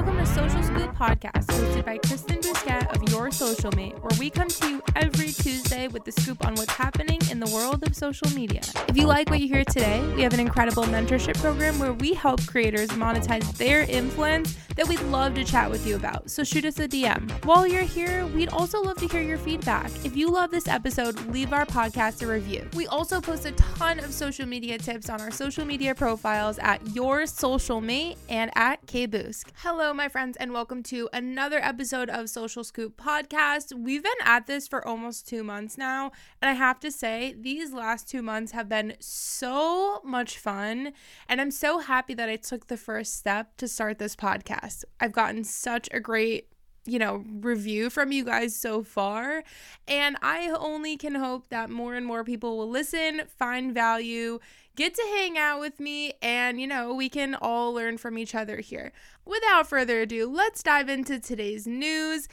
welcome to Social Scoop Podcast, hosted by Kristen Bousquet of Your Social Mate, where we come to you every Tuesday with the scoop on what's happening in the world of social media. If you like what you hear today, we have an incredible mentorship program where we help creators monetize their influence that we'd love to chat with you about. So shoot us a DM. While you're here, we'd also love to hear your feedback. If you love this episode, leave our podcast a review. We also post a ton of social media tips on our social media profiles at Your Social Mate and at KBoosk. Hello, my friends, and welcome to another episode of Social Scoop Podcast. We've been at this for almost two months now, and I have to say, these last two months have been so much fun, and I'm so happy that I took the first step to start this podcast. I've gotten such a great you know, review from you guys so far. And I only can hope that more and more people will listen, find value, get to hang out with me, and, you know, we can all learn from each other here. Without further ado, let's dive into today's news.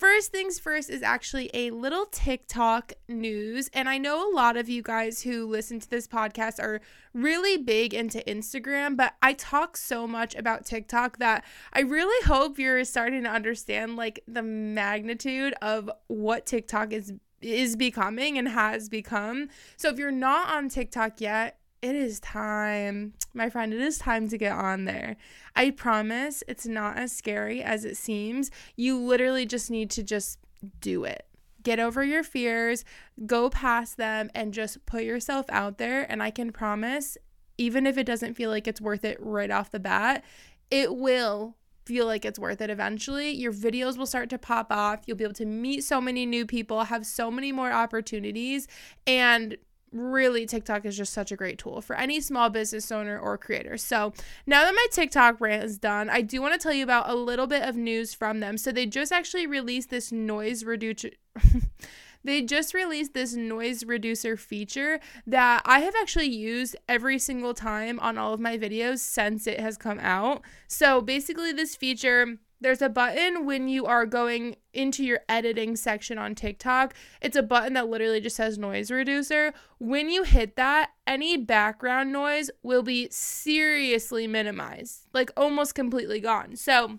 First things first is actually a little TikTok news. And I know a lot of you guys who listen to this podcast are really big into Instagram, but I talk so much about TikTok that I really hope you're starting to understand like the magnitude of what TikTok is is becoming and has become. So if you're not on TikTok yet, it is time, my friend, it is time to get on there. I promise it's not as scary as it seems. You literally just need to just do it. Get over your fears, go past them, and just put yourself out there. And I can promise, even if it doesn't feel like it's worth it right off the bat, it will feel like it's worth it eventually. Your videos will start to pop off. You'll be able to meet so many new people, have so many more opportunities, and really TikTok is just such a great tool for any small business owner or creator. So, now that my TikTok rant is done, I do want to tell you about a little bit of news from them. So, they just actually released this noise reducer they just released this noise reducer feature that I have actually used every single time on all of my videos since it has come out. So, basically this feature there's a button when you are going into your editing section on TikTok. It's a button that literally just says noise reducer. When you hit that, any background noise will be seriously minimized, like almost completely gone. So,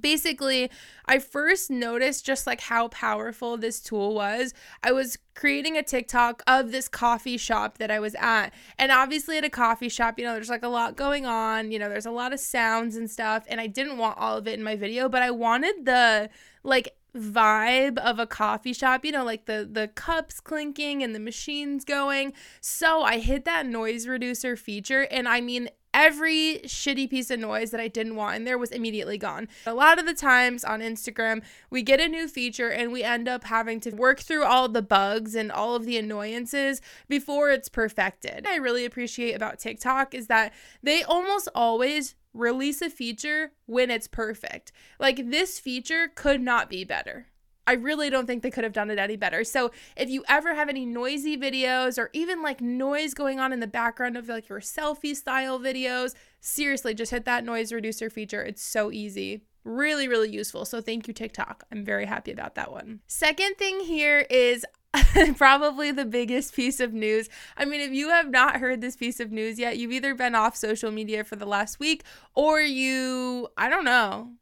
basically i first noticed just like how powerful this tool was. I was creating a tiktok of this coffee shop that i was at and obviously at a coffee shop you know there's like a lot going on you know there's a lot of sounds and stuff and i didn't want all of it in my video but i wanted the like vibe of a coffee shop you know like the the cups clinking and the machines going. So i hit that noise reducer feature and i mean every shitty piece of noise that I didn't want in there was immediately gone. A lot of the times on Instagram, we get a new feature and we end up having to work through all the bugs and all of the annoyances before it's perfected. I really appreciate about TikTok is that they almost always release a feature when it's perfect. Like this feature could not be better. I really don't think they could have done it any better. So if you ever have any noisy videos or even like noise going on in the background of like your selfie style videos, seriously, just hit that noise reducer feature. It's so easy. Really, really useful. So thank you, TikTok. I'm very happy about that one. Second thing here is probably the biggest piece of news. I mean, if you have not heard this piece of news yet, you've either been off social media for the last week or you, I don't know,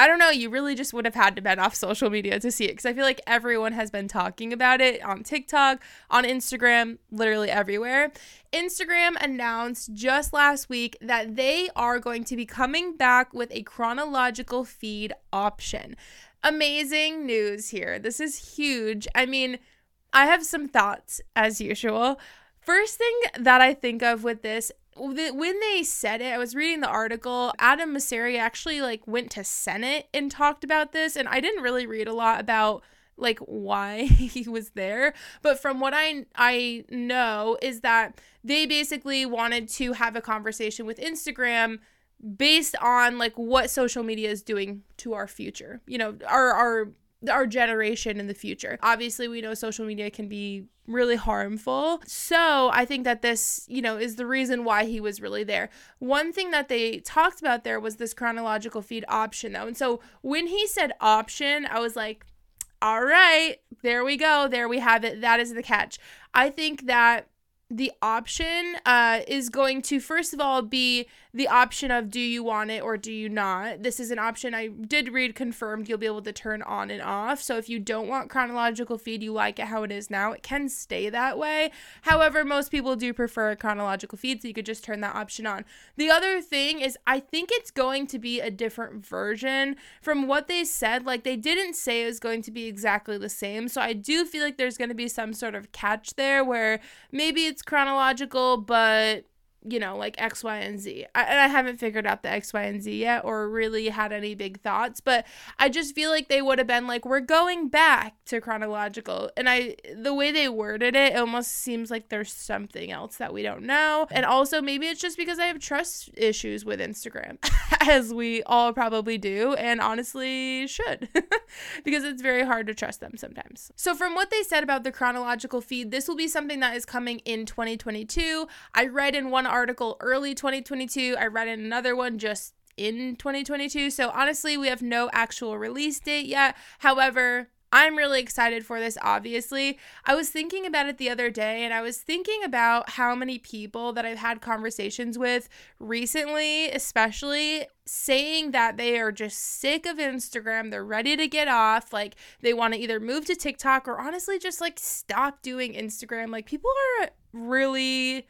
I don't know, you really just would have had to been off social media to see it because I feel like everyone has been talking about it on TikTok, on Instagram, literally everywhere. Instagram announced just last week that they are going to be coming back with a chronological feed option. Amazing news here. This is huge. I mean, I have some thoughts as usual. First thing that I think of with this when they said it, I was reading the article. Adam Mosseri actually like went to Senate and talked about this, and I didn't really read a lot about like why he was there but from what i i know is that they basically wanted to have a conversation with instagram based on like what social media is doing to our future you know our our our generation in the future. Obviously, we know social media can be really harmful. So, I think that this, you know, is the reason why he was really there. One thing that they talked about there was this chronological feed option, though. And so, when he said option, I was like, all right, there we go. There we have it. That is the catch. I think that the option uh, is going to, first of all, be the option of do you want it or do you not. This is an option I did read confirmed you'll be able to turn on and off. So if you don't want chronological feed, you like it how it is now, it can stay that way. However, most people do prefer chronological feed, so you could just turn that option on. The other thing is, I think it's going to be a different version from what they said. Like, they didn't say it was going to be exactly the same. So I do feel like there's going to be some sort of catch there where maybe it's chronological, but you know, like X, Y, and Z. I, and I haven't figured out the X, Y, and Z yet or really had any big thoughts, but I just feel like they would have been like, we're going back to chronological. And I, the way they worded it, it almost seems like there's something else that we don't know. And also, maybe it's just because I have trust issues with Instagram, as we all probably do, and honestly should, because it's very hard to trust them sometimes. So, from what they said about the chronological feed, this will be something that is coming in 2022. I read in one article early 2022. I read in another one just in 2022. So honestly, we have no actual release date yet. However, I'm really excited for this, obviously. I was thinking about it the other day and I was thinking about how many people that I've had conversations with recently, especially saying that they are just sick of Instagram. They're ready to get off. Like they want to either move to TikTok or honestly just like stop doing Instagram. Like people are really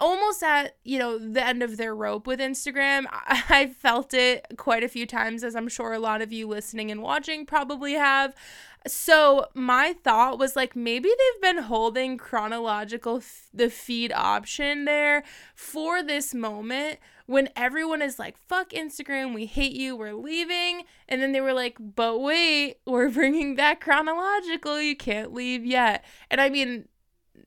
almost at you know the end of their rope with instagram. I felt it quite a few times as i'm sure a lot of you listening and watching probably have. So my thought was like maybe they've been holding chronological f- the feed option there for this moment when everyone is like fuck instagram we hate you we're leaving. And then they were like but wait we're bringing back chronological you can't leave yet. And i mean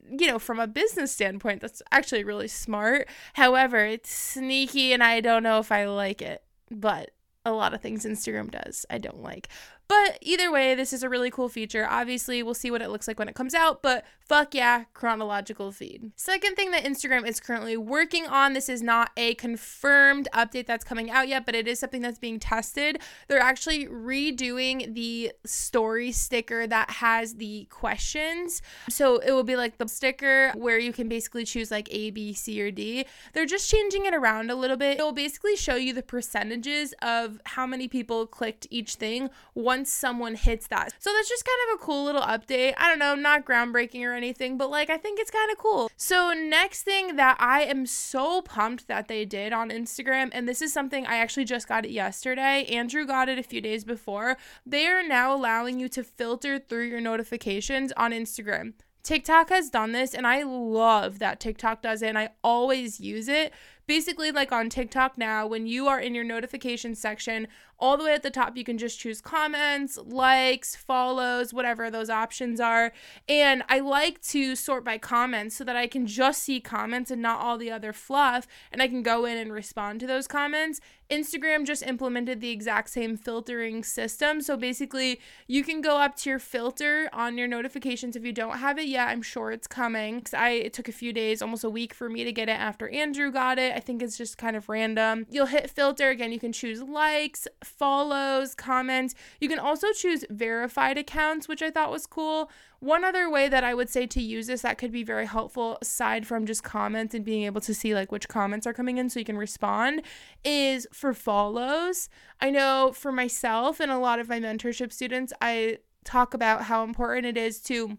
you know, from a business standpoint, that's actually really smart. However, it's sneaky and I don't know if I like it. But a lot of things Instagram does I don't like. But either way, this is a really cool feature. Obviously, we'll see what it looks like when it comes out, but fuck yeah, chronological feed. Second thing that Instagram is currently working on, this is not a confirmed update that's coming out yet, but it is something that's being tested. They're actually redoing the story sticker that has the questions. So it will be like the sticker where you can basically choose like A, B, C, or D. They're just changing it around a little bit. It will basically show you the percentages of how many people clicked each thing once someone hits that. So that's just kind of a cool little update. I don't know, not groundbreaking or anything, but like I think it's kind of cool. So, next thing that I am so pumped that they did on Instagram, and this is something I actually just got it yesterday. Andrew got it a few days before. They are now allowing you to filter through your notifications on Instagram. TikTok has done this, and I love that TikTok does it, and I always use it basically like on TikTok now, when you are in your notification section, all the way at the top, you can just choose comments, likes, follows, whatever those options are. And I like to sort by comments so that I can just see comments and not all the other fluff, and I can go in and respond to those comments. Instagram just implemented the exact same filtering system. So basically, you can go up to your filter on your notifications if you don't have it yet. I'm sure it's coming. Cause I it took a few days, almost a week for me to get it after Andrew got it. I think it's just kind of random. You'll hit filter again. You can choose likes, follows, comments. You can also choose verified accounts, which I thought was cool. One other way that I would say to use this that could be very helpful aside from just comments and being able to see like which comments are coming in so you can respond is for follows. I know for myself and a lot of my mentorship students, I talk about how important it is to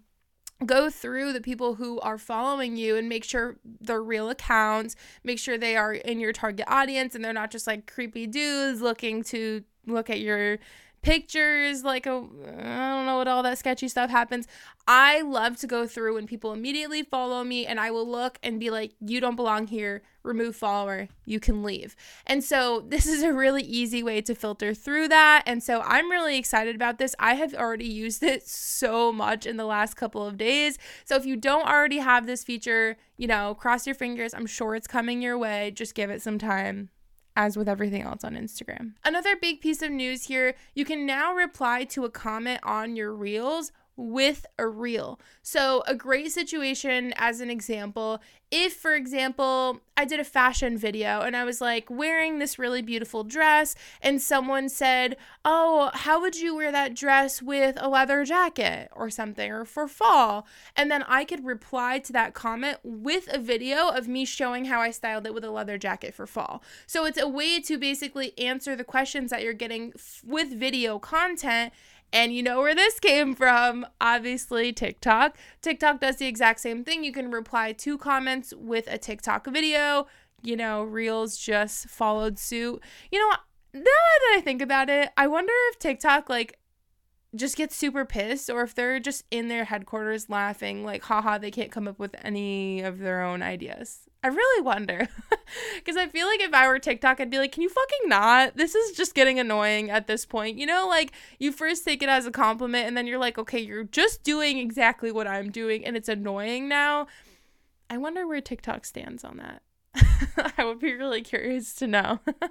go through the people who are following you and make sure they're real accounts, make sure they are in your target audience and they're not just like creepy dudes looking to look at your pictures like I don't know what all that sketchy stuff happens. I love to go through when people immediately follow me and I will look and be like you don't belong here, remove follower, you can leave. And so this is a really easy way to filter through that and so I'm really excited about this. I have already used it so much in the last couple of days. So if you don't already have this feature, you know, cross your fingers. I'm sure it's coming your way. Just give it some time as with everything else on Instagram. Another big piece of news here you can now reply to a comment on your reels with a reel. So, a great situation as an example, if for example, I did a fashion video and I was like wearing this really beautiful dress, and someone said, Oh, how would you wear that dress with a leather jacket or something, or for fall? And then I could reply to that comment with a video of me showing how I styled it with a leather jacket for fall. So, it's a way to basically answer the questions that you're getting f- with video content and you know where this came from? Obviously, TikTok. TikTok does the exact same thing. You can reply to comments with a TikTok video. You know, Reels just followed suit. You know, now that I think about it, I wonder if TikTok like just gets super pissed or if they're just in their headquarters laughing like haha they can't come up with any of their own ideas i really wonder because i feel like if i were tiktok i'd be like can you fucking not? This is just getting annoying at this point. You know like you first take it as a compliment and then you're like okay you're just doing exactly what i'm doing and it's annoying now. I wonder where tiktok stands on that I would be really curious to know. but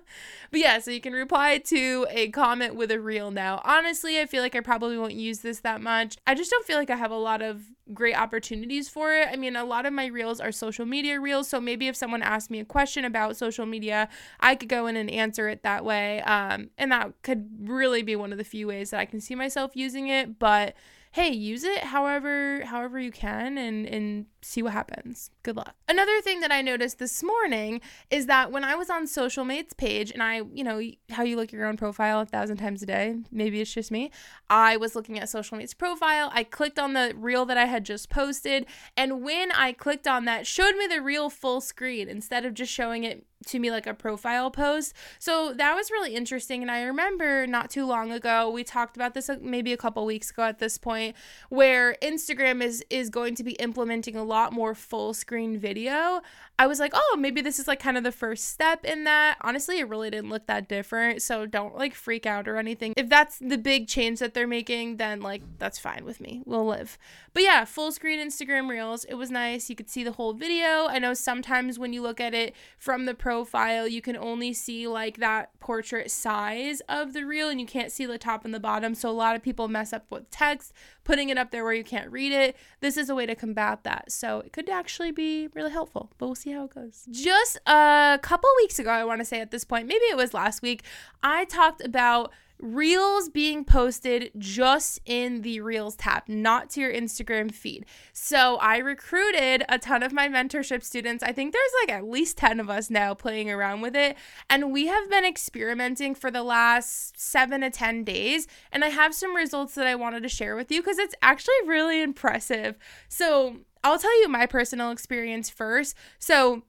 yeah, so you can reply to a comment with a reel now. Honestly, I feel like I probably won't use this that much. I just don't feel like I have a lot of great opportunities for it. I mean, a lot of my reels are social media reels, so maybe if someone asked me a question about social media, I could go in and answer it that way. Um, and that could really be one of the few ways that I can see myself using it, but hey, use it however however you can and and see what happens. Good luck. Another thing that I noticed this morning is that when I was on Social Mate's page and I, you know, how you look at your own profile a thousand times a day, maybe it's just me. I was looking at Social Mate's profile. I clicked on the reel that I had just posted, and when I clicked on that, showed me the reel full screen instead of just showing it to me like a profile post. So that was really interesting. And I remember not too long ago, we talked about this uh, maybe a couple weeks ago at this point, where Instagram is is going to be implementing a lot more full screen video. I was like, oh, maybe this is like kind of the first step in that. Honestly, it really didn't look that different. So don't like freak out or anything. If that's the big change that they're making, then like that's fine with me. We'll live. But yeah, full screen Instagram Reels. It was nice. You could see the whole video. I know sometimes when you look at it from the profile, you can only see like that portrait size of the reel and you can't see the top and the bottom. So a lot of people mess up with text, putting it up there where you can't read it. This is a way to combat that. So it could actually be really helpful, but we'll see how it goes. Just a couple weeks ago, I want to say at this point, maybe it was last week, I talked about Reels being posted just in the Reels tab, not to your Instagram feed. So I recruited a ton of my mentorship students. I think there's like at least 10 of us now playing around with it. And we have been experimenting for the last seven to 10 days. And I have some results that I wanted to share with you because it's actually really impressive. So I'll tell you my personal experience first. So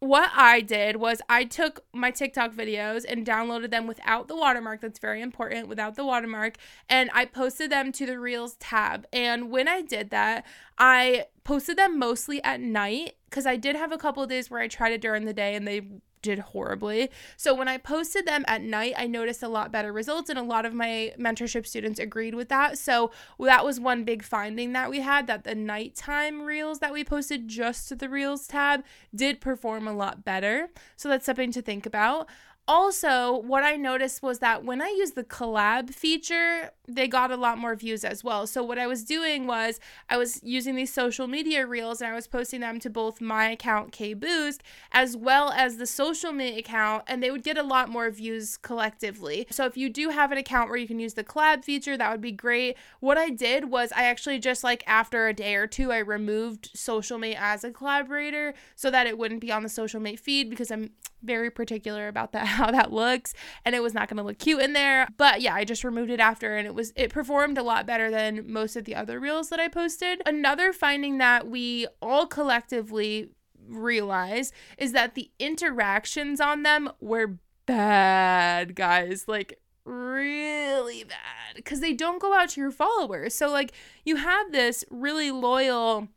what I did was I took my TikTok videos and downloaded them without the watermark. That's very important, without the watermark. And I posted them to the Reels tab. And when I did that, I posted them mostly at night because I did have a couple days where I tried it during the day and they did horribly. So when I posted them at night, I noticed a lot better results, and a lot of my mentorship students agreed with that. So that was one big finding that we had that the nighttime reels that we posted just to the reels tab did perform a lot better. So that's something to think about also, what I noticed was that when I use the collab feature, they got a lot more views as well. So, what I was doing was I was using these social media reels and I was posting them to both my account, K Boost, as well as the social media account, and they would get a lot more views collectively. So, if you do have an account where you can use the collab feature, that would be great. What I did was I actually just like after a day or two, I removed Social Mate as a collaborator so that it wouldn't be on the Social Mate feed because I'm very particular about that how that looks and it was not going to look cute in there but yeah i just removed it after and it was it performed a lot better than most of the other reels that i posted. Another finding that we all collectively realize is that the interactions on them were bad guys like really bad because they don't go out to your followers. So like you have this really loyal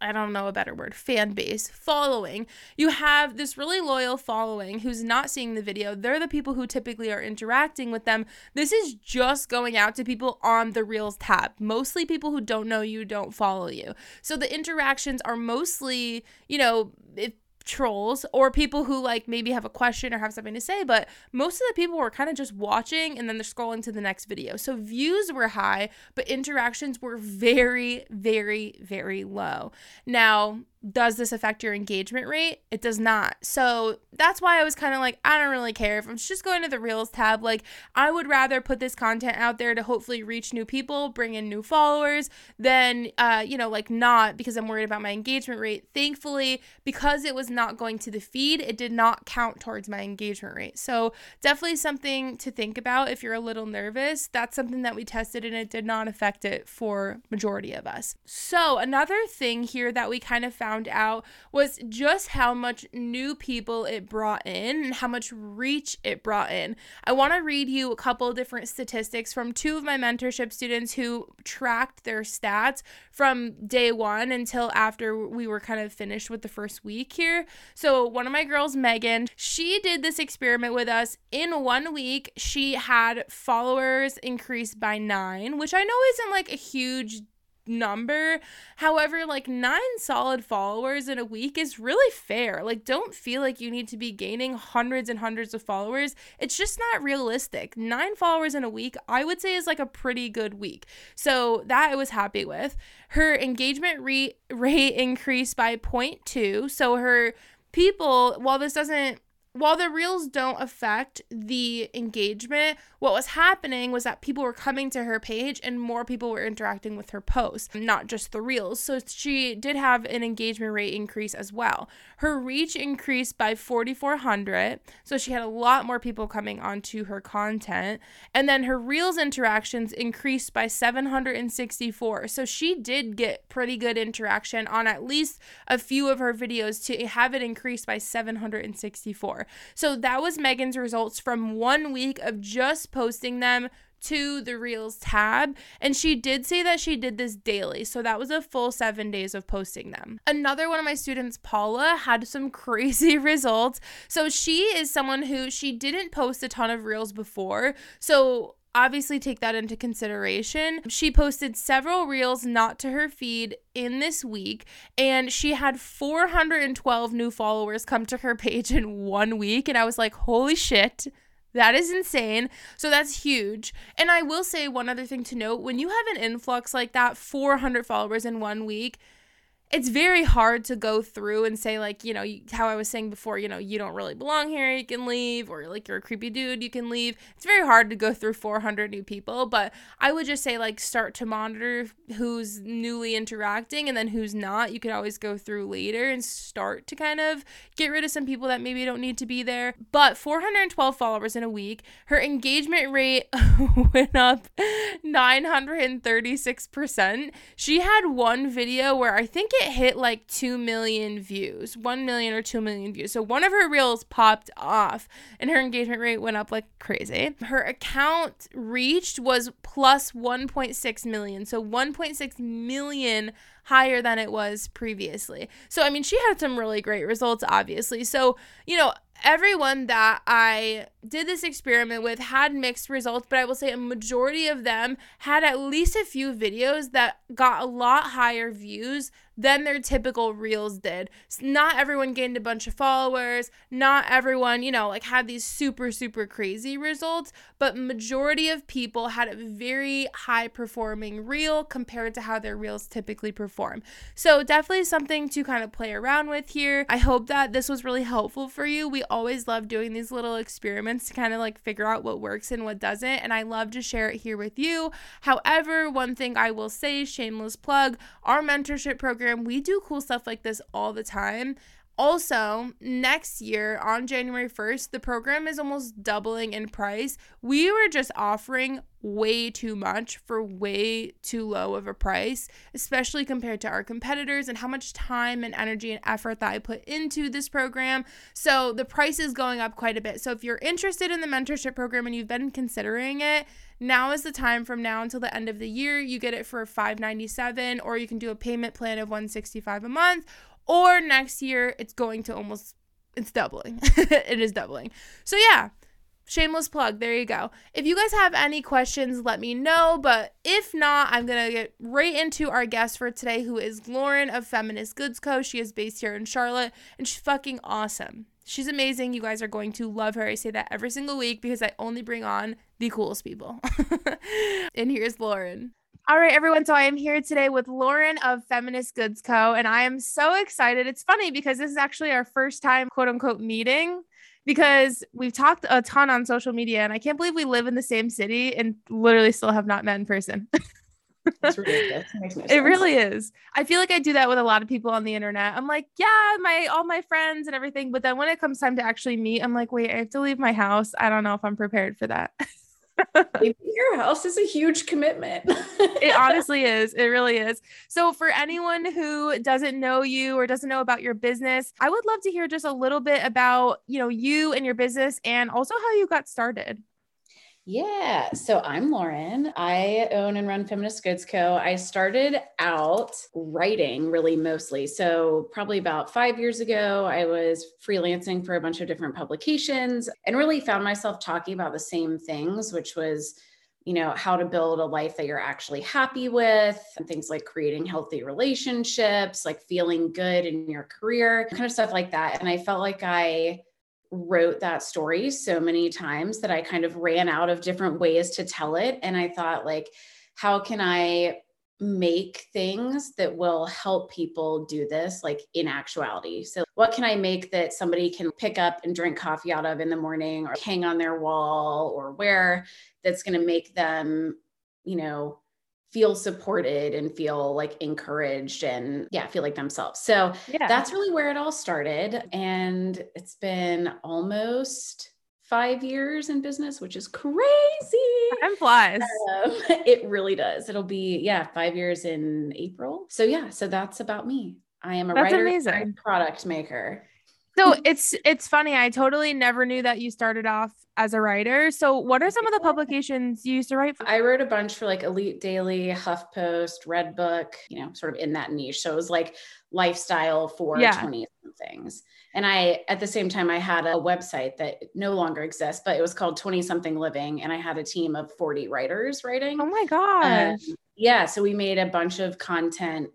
I don't know a better word, fan base, following. You have this really loyal following who's not seeing the video. They're the people who typically are interacting with them. This is just going out to people on the Reels tab, mostly people who don't know you, don't follow you. So the interactions are mostly, you know, if trolls or people who like maybe have a question or have something to say, but most of the people were kind of just watching and then they're scrolling to the next video. So views were high, but interactions were very, very, very low. Now, does this affect your engagement rate? It does not. So that's why I was kind of like, I don't really care if I'm just going to the Reels tab. Like, I would rather put this content out there to hopefully reach new people, bring in new followers, than, uh, you know, like not because I'm worried about my engagement rate. Thankfully, because it was not going to the feed, it did not count towards my engagement rate. So definitely something to think about if you're a little nervous. That's something that we tested and it did not affect it for majority of us. So another thing here that we kind of found found out was just how much new people it brought in and how much reach it brought in. I want to read you a couple different statistics from two of my mentorship students who tracked their stats from day one until after we were kind of finished with the first week here. So, one of my girls, Megan, she did this experiment with us. In one week, she had followers increase by nine, which I know isn't like a huge number. However, like nine solid followers in a week is really fair. Like, don't feel like you need to be gaining hundreds and hundreds of followers. It's just not realistic. Nine followers in a week, I would say, is like a pretty good week. So, that I was happy with. Her engagement re- rate increased by 0.2. So, her people, while this doesn't while the reels don't affect the engagement, what was happening was that people were coming to her page and more people were interacting with her posts, not just the reels. So she did have an engagement rate increase as well. Her reach increased by 4,400. So she had a lot more people coming onto her content. And then her reels interactions increased by 764. So she did get pretty good interaction on at least a few of her videos to have it increase by 764. So that was Megan's results from one week of just posting them to the Reels tab. And she did say that she did this daily. So that was a full seven days of posting them. Another one of my students, Paula, had some crazy results. So she is someone who she didn't post a ton of Reels before. So obviously take that into consideration. She posted several reels not to her feed in this week, and she had 412 new followers come to her page in one week. And I was like, holy shit. That is insane. So that's huge. And I will say one other thing to note when you have an influx like that, 400 followers in one week, it's very hard to go through and say like you know how i was saying before you know you don't really belong here you can leave or like you're a creepy dude you can leave. It's very hard to go through 400 new people but i would just say like start to monitor who's newly interacting and then who's not. You can always go through later and start to kind of get rid of some people that maybe don't need to be there. But 412 followers in a week her engagement rate went up 936% she had one video where i think hit like 2 million views, 1 million or 2 million views. So one of her reels popped off and her engagement rate went up like crazy. Her account reached was plus 1.6 million. So 1.6 million higher than it was previously. So, I mean, she had some really great results, obviously. So, you know, everyone that I did this experiment with had mixed results, but I will say a majority of them had at least a few videos that got a lot higher views than their typical reels did. Not everyone gained a bunch of followers, not everyone, you know, like had these super super crazy results, but majority of people had a very high performing reel compared to how their reels typically perform. So, definitely something to kind of play around with here. I hope that this was really helpful for you. We always love doing these little experiments to kind of like figure out what works and what doesn't, and I love to share it here with you. However, one thing I will say, shameless plug, our mentorship program, we do cool stuff like this all the time. Also, next year on January 1st, the program is almost doubling in price. We were just offering way too much for way too low of a price, especially compared to our competitors and how much time and energy and effort that I put into this program. So the price is going up quite a bit. So if you're interested in the mentorship program and you've been considering it, now is the time from now until the end of the year. You get it for 597 or you can do a payment plan of 165 a month or next year it's going to almost it's doubling. it is doubling. So yeah, shameless plug. There you go. If you guys have any questions, let me know. But if not, I'm going to get right into our guest for today, who is Lauren of Feminist Goods Co. She is based here in Charlotte and she's fucking awesome. She's amazing. You guys are going to love her. I say that every single week because I only bring on the coolest people. and here's Lauren. All right, everyone. So I am here today with Lauren of Feminist Goods Co. And I am so excited. It's funny because this is actually our first time, quote unquote, meeting because we've talked a ton on social media and I can't believe we live in the same city and literally still have not met in person. It's ridiculous. It, no it really is. I feel like I do that with a lot of people on the internet. I'm like, yeah, my all my friends and everything, but then when it comes time to actually meet, I'm like, wait, I have to leave my house. I don't know if I'm prepared for that. your house is a huge commitment. it honestly is. It really is. So, for anyone who doesn't know you or doesn't know about your business, I would love to hear just a little bit about, you know, you and your business and also how you got started. Yeah. So I'm Lauren. I own and run Feminist Goods Co. I started out writing really mostly. So, probably about five years ago, I was freelancing for a bunch of different publications and really found myself talking about the same things, which was you know, how to build a life that you're actually happy with, and things like creating healthy relationships, like feeling good in your career, kind of stuff like that. And I felt like I wrote that story so many times that I kind of ran out of different ways to tell it. And I thought, like, how can I make things that will help people do this like in actuality so what can i make that somebody can pick up and drink coffee out of in the morning or hang on their wall or wear that's going to make them you know feel supported and feel like encouraged and yeah, feel like themselves. So yeah. that's really where it all started. And it's been almost five years in business, which is crazy. Time flies. Um, it really does. It'll be, yeah, five years in April. So yeah, so that's about me. I am a that's writer product maker. So it's it's funny. I totally never knew that you started off as a writer. So what are some of the publications you used to write for? I wrote a bunch for like Elite Daily, HuffPost, Redbook, you know, sort of in that niche. So it was like lifestyle for yeah. 20 things. And I at the same time I had a website that no longer exists, but it was called 20 something living and I had a team of 40 writers writing. Oh my gosh. Um, yeah, so we made a bunch of content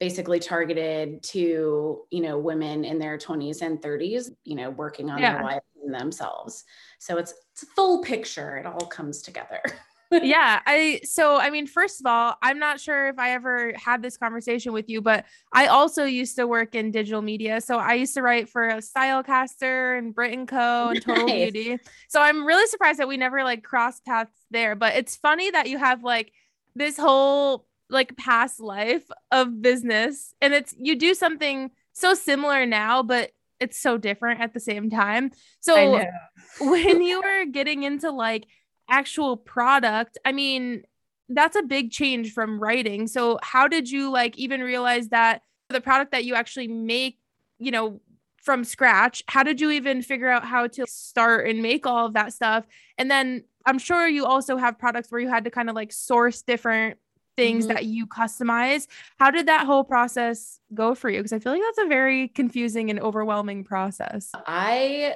basically targeted to you know women in their 20s and 30s you know working on yeah. their life and themselves. So it's it's a full picture. It all comes together. Yeah i so i mean first of all i'm not sure if i ever had this conversation with you but i also used to work in digital media. So i used to write for stylecaster and brit and co. and total nice. beauty. So i'm really surprised that we never like crossed paths there. But it's funny that you have like this whole like past life of business and it's you do something so similar now but it's so different at the same time. So when you were getting into like actual product i mean that's a big change from writing. So how did you like even realize that the product that you actually make you know from scratch how did you even figure out how to start and make all of that stuff? And then i'm sure you also have products where you had to kind of like source different things mm-hmm. that you customize. How did that whole process go for you? Because I feel like that's a very confusing and overwhelming process. I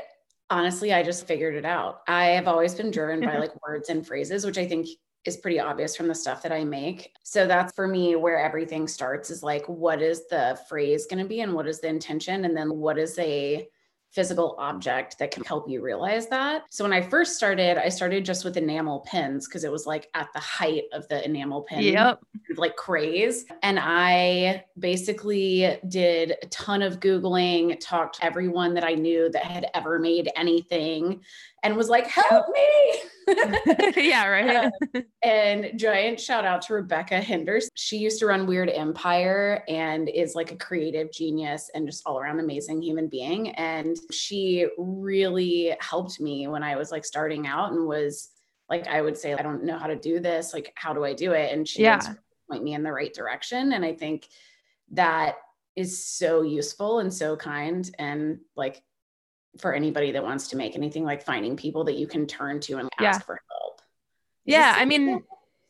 honestly, I just figured it out. I have always been driven by like words and phrases, which I think is pretty obvious from the stuff that I make. So that's for me where everything starts is like, what is the phrase going to be and what is the intention? And then what is a physical object that can help you realize that. So when I first started, I started just with enamel pins because it was like at the height of the enamel pin yep. like craze. And I basically did a ton of Googling, talked to everyone that I knew that had ever made anything and was like, help me. yeah, right. uh, and giant shout out to Rebecca Hinders. She used to run Weird Empire and is like a creative genius and just all around amazing human being. And she really helped me when I was like starting out and was like, I would say, I don't know how to do this. Like, how do I do it? And she yeah. point me in the right direction. And I think that is so useful and so kind and like for anybody that wants to make anything like finding people that you can turn to and ask for help. yeah, I mean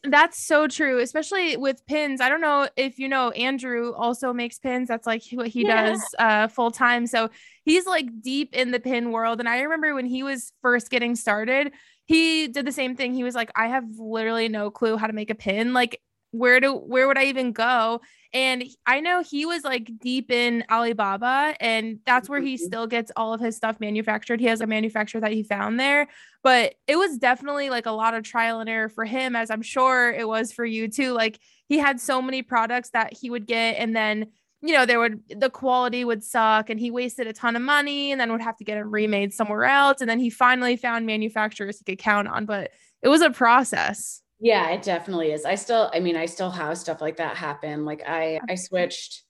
that's so true, especially with pins. I don't know if you know Andrew also makes pins. That's like what he yeah. does uh full time. So he's like deep in the pin world. And I remember when he was first getting started, he did the same thing. He was like, I have literally no clue how to make a pin. Like, where do where would I even go? And I know he was like deep in Alibaba, and that's where he mm-hmm. still gets all of his stuff manufactured. He has a manufacturer that he found there, but it was definitely like a lot of trial and error for him, as I'm sure it was for you too. Like he had so many products that he would get, and then you know, there would the quality would suck and he wasted a ton of money and then would have to get it remade somewhere else. And then he finally found manufacturers he could count on, but it was a process. Yeah, it definitely is. I still, I mean, I still have stuff like that happen. Like I, I switched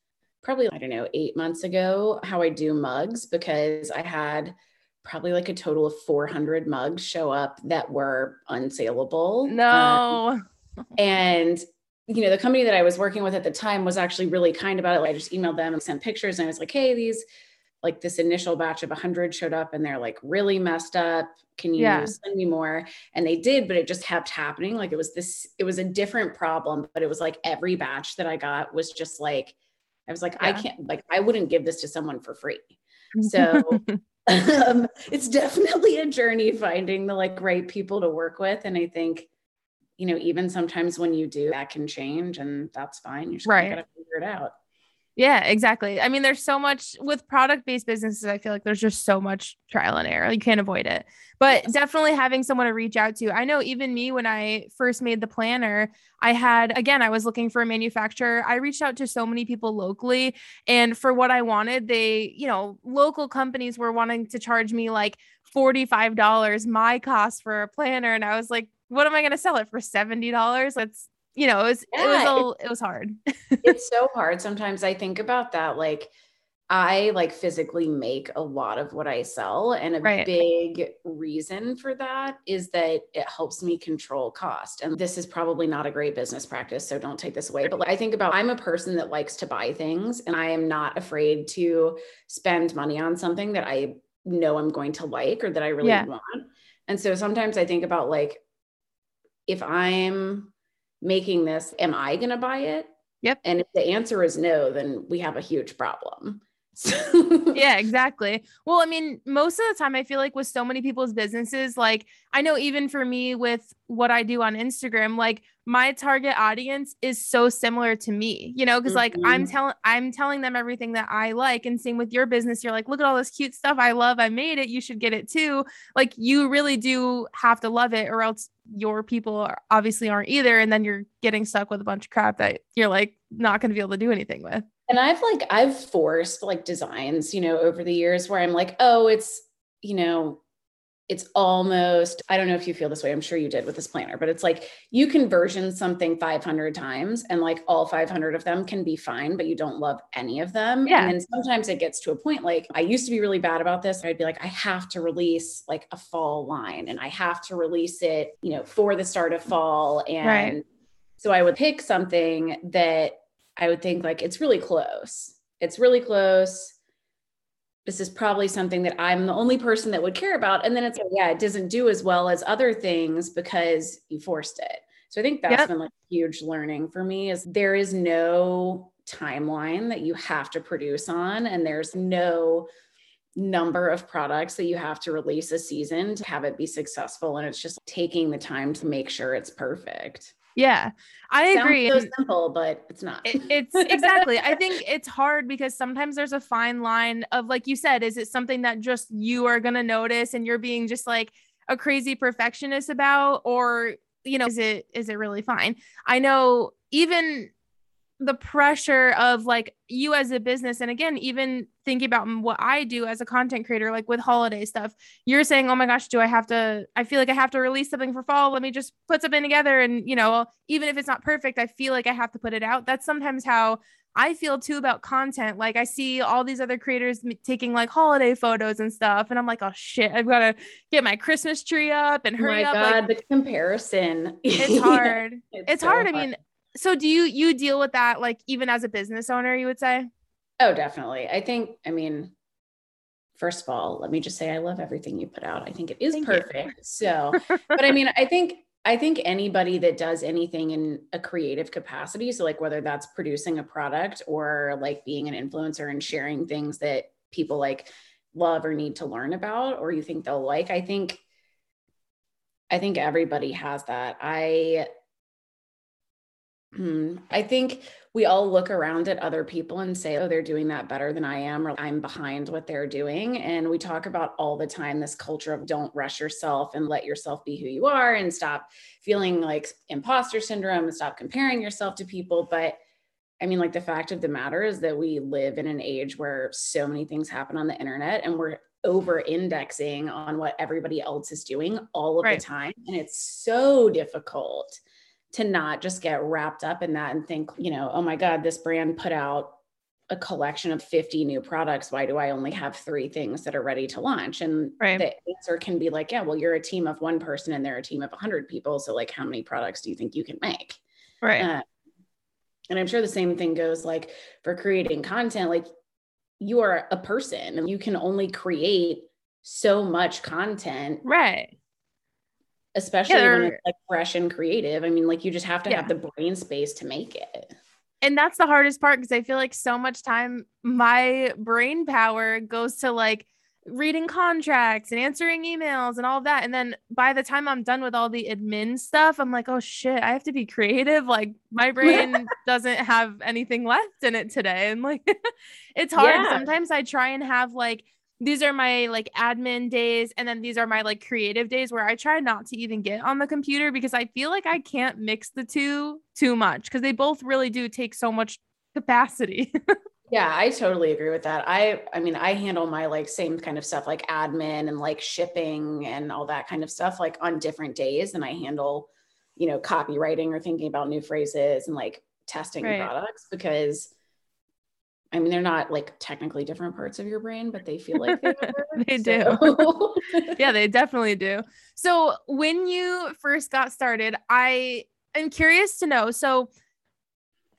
probably, I don't know, eight months ago, how I do mugs because I had probably like a total of 400 mugs show up that were unsaleable. No. Um, and you know, the company that I was working with at the time was actually really kind about it. Like I just emailed them and sent pictures and I was like, hey, these like this initial batch of 100 showed up and they're like really messed up. Can you yeah. send me more? And they did, but it just kept happening. Like it was this, it was a different problem, but it was like every batch that I got was just like, I was like, yeah. I can't, like, I wouldn't give this to someone for free. So um, it's definitely a journey finding the like right people to work with. And I think you know, even sometimes when you do, that can change and that's fine. You just right. gotta figure it out. Yeah, exactly. I mean, there's so much with product based businesses. I feel like there's just so much trial and error. You can't avoid it. But yes. definitely having someone to reach out to. I know even me, when I first made the planner, I had, again, I was looking for a manufacturer. I reached out to so many people locally. And for what I wanted, they, you know, local companies were wanting to charge me like $45 my cost for a planner. And I was like, what am I going to sell it for? $70? It's, you know, it was, yeah, it was, a, it was hard. it's so hard. Sometimes I think about that. Like, I like physically make a lot of what I sell. And a right. big reason for that is that it helps me control cost. And this is probably not a great business practice. So don't take this away. But like, I think about I'm a person that likes to buy things and I am not afraid to spend money on something that I know I'm going to like or that I really yeah. want. And so sometimes I think about like, if I'm making this, am I going to buy it? Yep. And if the answer is no, then we have a huge problem. yeah, exactly. Well, I mean, most of the time, I feel like with so many people's businesses, like I know even for me with what I do on Instagram, like my target audience is so similar to me, you know, because mm-hmm. like I'm mm-hmm. telling I'm telling them everything that I like. And same with your business, you're like, look at all this cute stuff I love. I made it. You should get it too. Like you really do have to love it, or else your people obviously aren't either. And then you're getting stuck with a bunch of crap that you're like not going to be able to do anything with. And I've like, I've forced like designs, you know, over the years where I'm like, oh, it's, you know, it's almost, I don't know if you feel this way. I'm sure you did with this planner, but it's like you can version something 500 times and like all 500 of them can be fine, but you don't love any of them. Yeah. And then sometimes it gets to a point like I used to be really bad about this. I'd be like, I have to release like a fall line and I have to release it, you know, for the start of fall. And right. so I would pick something that I would think like it's really close. It's really close. This is probably something that I'm the only person that would care about. And then it's like, yeah, it doesn't do as well as other things because you forced it. So I think that's yep. been like huge learning for me is there is no timeline that you have to produce on and there's no number of products that you have to release a season to have it be successful and it's just taking the time to make sure it's perfect yeah, I Sounds agree. So simple, but it's not. It, it's exactly. I think it's hard because sometimes there's a fine line of, like you said, is it something that just you are going to notice and you're being just like a crazy perfectionist about, or you know, is it is it really fine? I know even the pressure of like you as a business and again even thinking about what i do as a content creator like with holiday stuff you're saying oh my gosh do i have to i feel like i have to release something for fall. Let me just put something together and you know even if it's not perfect i feel like i have to put it out. That's sometimes how i feel too about content. Like i see all these other creators taking like holiday photos and stuff and i'm like oh shit i've got to get my christmas tree up and hurry oh my up God, like, the comparison. It's hard. It's, it's so hard. hard. i mean so do you you deal with that like even as a business owner you would say? Oh definitely. I think i mean first of all let me just say i love everything you put out. I think it is Thank perfect. So but i mean i think I think anybody that does anything in a creative capacity, so like whether that's producing a product or like being an influencer and sharing things that people like love or need to learn about or you think they'll like, I think I think everybody has that. I Hmm, I think we all look around at other people and say, oh, they're doing that better than I am, or I'm behind what they're doing. And we talk about all the time this culture of don't rush yourself and let yourself be who you are and stop feeling like imposter syndrome and stop comparing yourself to people. But I mean, like the fact of the matter is that we live in an age where so many things happen on the internet and we're over indexing on what everybody else is doing all of right. the time. And it's so difficult to not just get wrapped up in that and think, you know, oh my God, this brand put out a collection of 50 new products. Why do I only have three things that are ready to launch? And right. the answer can be like, yeah, well, you're a team of one person and they're a team of 100 people. So, like, how many products do you think you can make? Right. Uh, and I'm sure the same thing goes like for creating content. Like, you are a person and you can only create so much content. Right especially yeah, when it's like fresh and creative. I mean, like you just have to yeah. have the brain space to make it. And that's the hardest part because I feel like so much time my brain power goes to like reading contracts and answering emails and all of that. And then by the time I'm done with all the admin stuff, I'm like, oh shit, I have to be creative. Like my brain doesn't have anything left in it today. And like it's hard. Yeah. Sometimes I try and have like these are my like admin days and then these are my like creative days where I try not to even get on the computer because I feel like I can't mix the two too much because they both really do take so much capacity. yeah, I totally agree with that. I I mean, I handle my like same kind of stuff like admin and like shipping and all that kind of stuff like on different days and I handle, you know, copywriting or thinking about new phrases and like testing right. products because I mean, they're not like technically different parts of your brain, but they feel like they, are, they do. yeah, they definitely do. So, when you first got started, I am curious to know. So,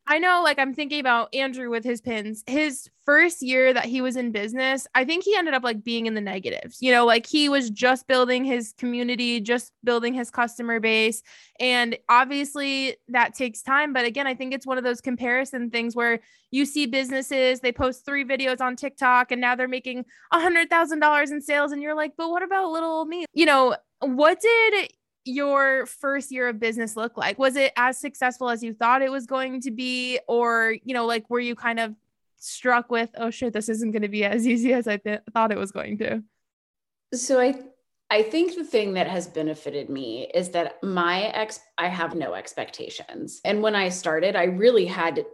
I know, like, I'm thinking about Andrew with his pins. His first year that he was in business, I think he ended up like being in the negatives. You know, like he was just building his community, just building his customer base. And obviously that takes time. But again, I think it's one of those comparison things where you see businesses, they post three videos on TikTok and now they're making a $100,000 in sales. And you're like, but what about little me? You know, what did your first year of business look like? Was it as successful as you thought it was going to be? Or, you know, like were you kind of struck with, oh shit, this isn't going to be as easy as I th- thought it was going to? So I I think the thing that has benefited me is that my ex I have no expectations. And when I started, I really had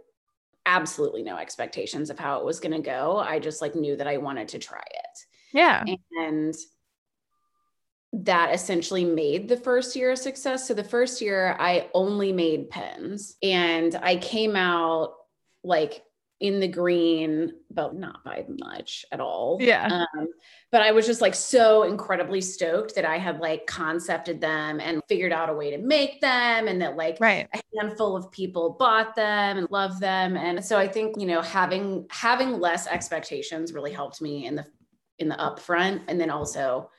absolutely no expectations of how it was going to go. I just like knew that I wanted to try it. Yeah. And that essentially made the first year a success. So the first year I only made pens and I came out like in the green, but not by much at all. Yeah. Um, but I was just like so incredibly stoked that I had like concepted them and figured out a way to make them, and that like right. a handful of people bought them and loved them. And so I think you know having having less expectations really helped me in the in the upfront, and then also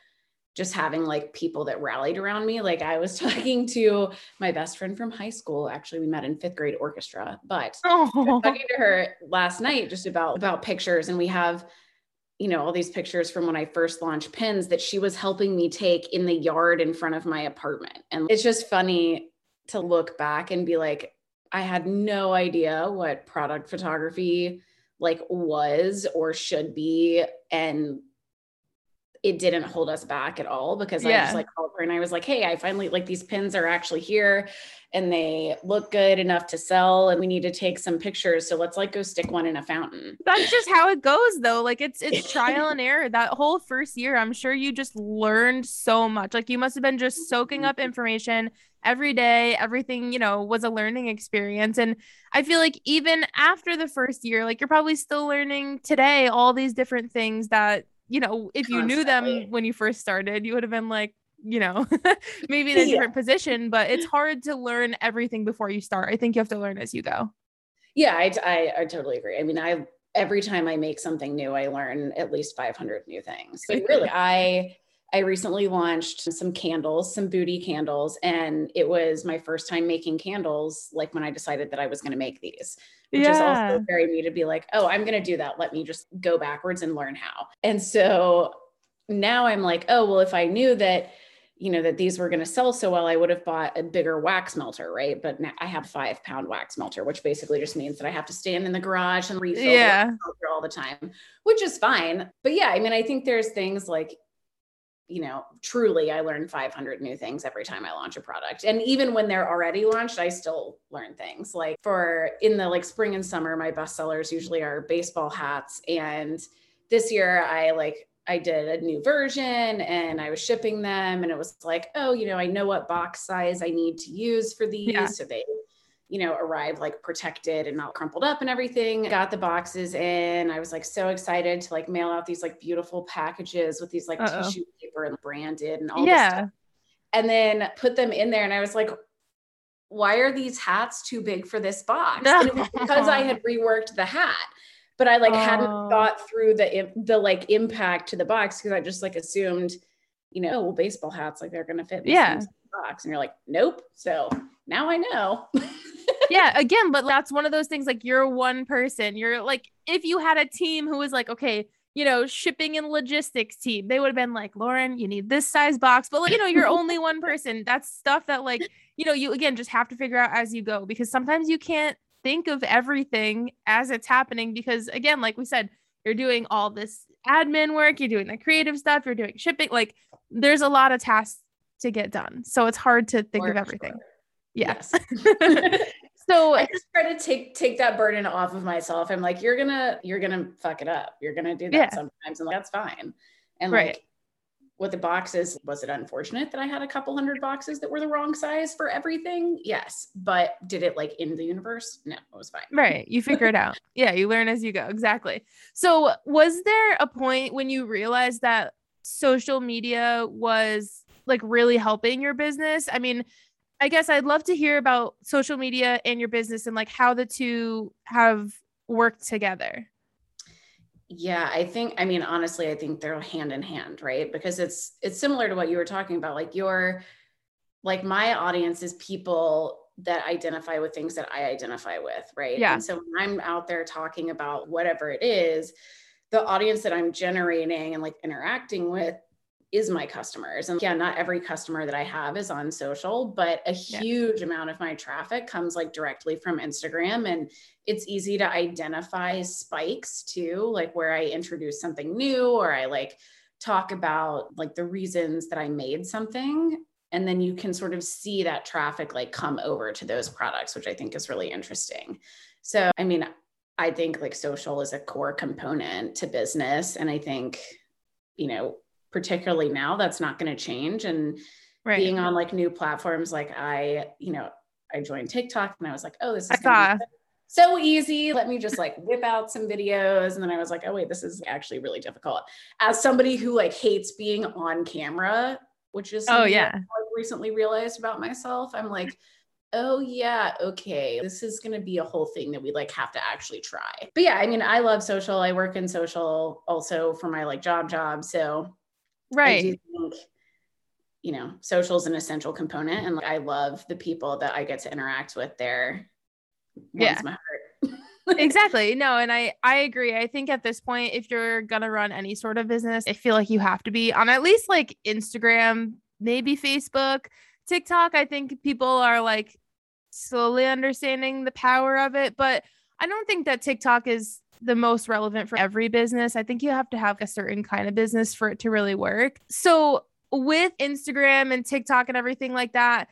just having like people that rallied around me. Like I was talking to my best friend from high school. Actually, we met in fifth grade orchestra, but oh. talking to her last night just about about pictures, and we have you know all these pictures from when I first launched pins that she was helping me take in the yard in front of my apartment, and it's just funny to look back and be like, I had no idea what product photography like was or should be and it didn't hold us back at all because yeah. I was like called her and I was like, hey, I finally like these pins are actually here and they look good enough to sell and we need to take some pictures. So let's like go stick one in a fountain. That's just how it goes though. Like it's it's trial and error. That whole first year, I'm sure you just learned so much. Like you must have been just soaking up mm-hmm. information every day. Everything, you know, was a learning experience. And I feel like even after the first year, like you're probably still learning today all these different things that you know, if you knew them when you first started, you would have been like, you know, maybe in a different yeah. position, but it's mm-hmm. hard to learn everything before you start. I think you have to learn as you go. Yeah, I, I, I totally agree. I mean, I every time I make something new, I learn at least 500 new things. So really, I I recently launched some candles, some booty candles, and it was my first time making candles, like when I decided that I was going to make these, which yeah. is also very me to be like, oh, I'm going to do that. Let me just go backwards and learn how. And so now I'm like, oh, well, if I knew that, you know, that these were going to sell so well, I would have bought a bigger wax melter, right? But now I have five pound wax melter, which basically just means that I have to stand in the garage and refill yeah. all the time, which is fine. But yeah, I mean, I think there's things like you know, truly I learn 500 new things every time I launch a product. And even when they're already launched, I still learn things. Like for in the like spring and summer, my best sellers usually are baseball hats. And this year I like I did a new version and I was shipping them and it was like, oh, you know, I know what box size I need to use for these. Yeah. So they you know, arrived like protected and not crumpled up and everything. Got the boxes in. I was like so excited to like mail out these like beautiful packages with these like Uh-oh. tissue paper and branded and all yeah. And then put them in there. And I was like, why are these hats too big for this box? and it was because I had reworked the hat. But I like oh. hadn't thought through the the like impact to the box because I just like assumed, you know, oh, well, baseball hats like they're gonna fit. Yeah. Box and you're like, nope. So now I know. yeah, again, but that's one of those things like you're one person. You're like, if you had a team who was like, okay, you know, shipping and logistics team, they would have been like, Lauren, you need this size box. But like, you know, you're only one person. That's stuff that like, you know, you again just have to figure out as you go because sometimes you can't think of everything as it's happening because again, like we said, you're doing all this admin work, you're doing the creative stuff, you're doing shipping, like there's a lot of tasks to get done. So it's hard to think of everything. Sure. Yes. so I just try to take take that burden off of myself. I'm like, you're gonna you're gonna fuck it up. You're gonna do that yeah. sometimes, and like, that's fine. And right. like with the boxes, was it unfortunate that I had a couple hundred boxes that were the wrong size for everything? Yes. But did it like in the universe? No, it was fine. Right. You figure it out. Yeah, you learn as you go. Exactly. So was there a point when you realized that social media was like really helping your business? I mean, I guess I'd love to hear about social media and your business and like how the two have worked together. Yeah, I think I mean honestly I think they're hand in hand, right? Because it's it's similar to what you were talking about like your like my audience is people that identify with things that I identify with, right? Yeah. And so when I'm out there talking about whatever it is, the audience that I'm generating and like interacting with is my customers. And yeah, not every customer that I have is on social, but a huge yeah. amount of my traffic comes like directly from Instagram. And it's easy to identify spikes too, like where I introduce something new or I like talk about like the reasons that I made something. And then you can sort of see that traffic like come over to those products, which I think is really interesting. So, I mean, I think like social is a core component to business. And I think, you know, particularly now that's not going to change. And right. being on like new platforms like i you know i joined tiktok and i was like oh this is so easy. Let me just like whip out some videos. And then i was like oh wait this is actually really difficult. As somebody who like hates being on camera which is oh yeah. I recently realized about myself i'm like oh yeah okay this is going to be a whole thing that we like have to actually try. But yeah i mean i love social. I work in social also for my like job job. So Right. I do think, you know, social is an essential component. And like, I love the people that I get to interact with there. Yeah. My heart. exactly. No, and I I agree. I think at this point, if you're gonna run any sort of business, I feel like you have to be on at least like Instagram, maybe Facebook, TikTok. I think people are like slowly understanding the power of it, but I don't think that TikTok is the most relevant for every business. I think you have to have a certain kind of business for it to really work. So, with Instagram and TikTok and everything like that,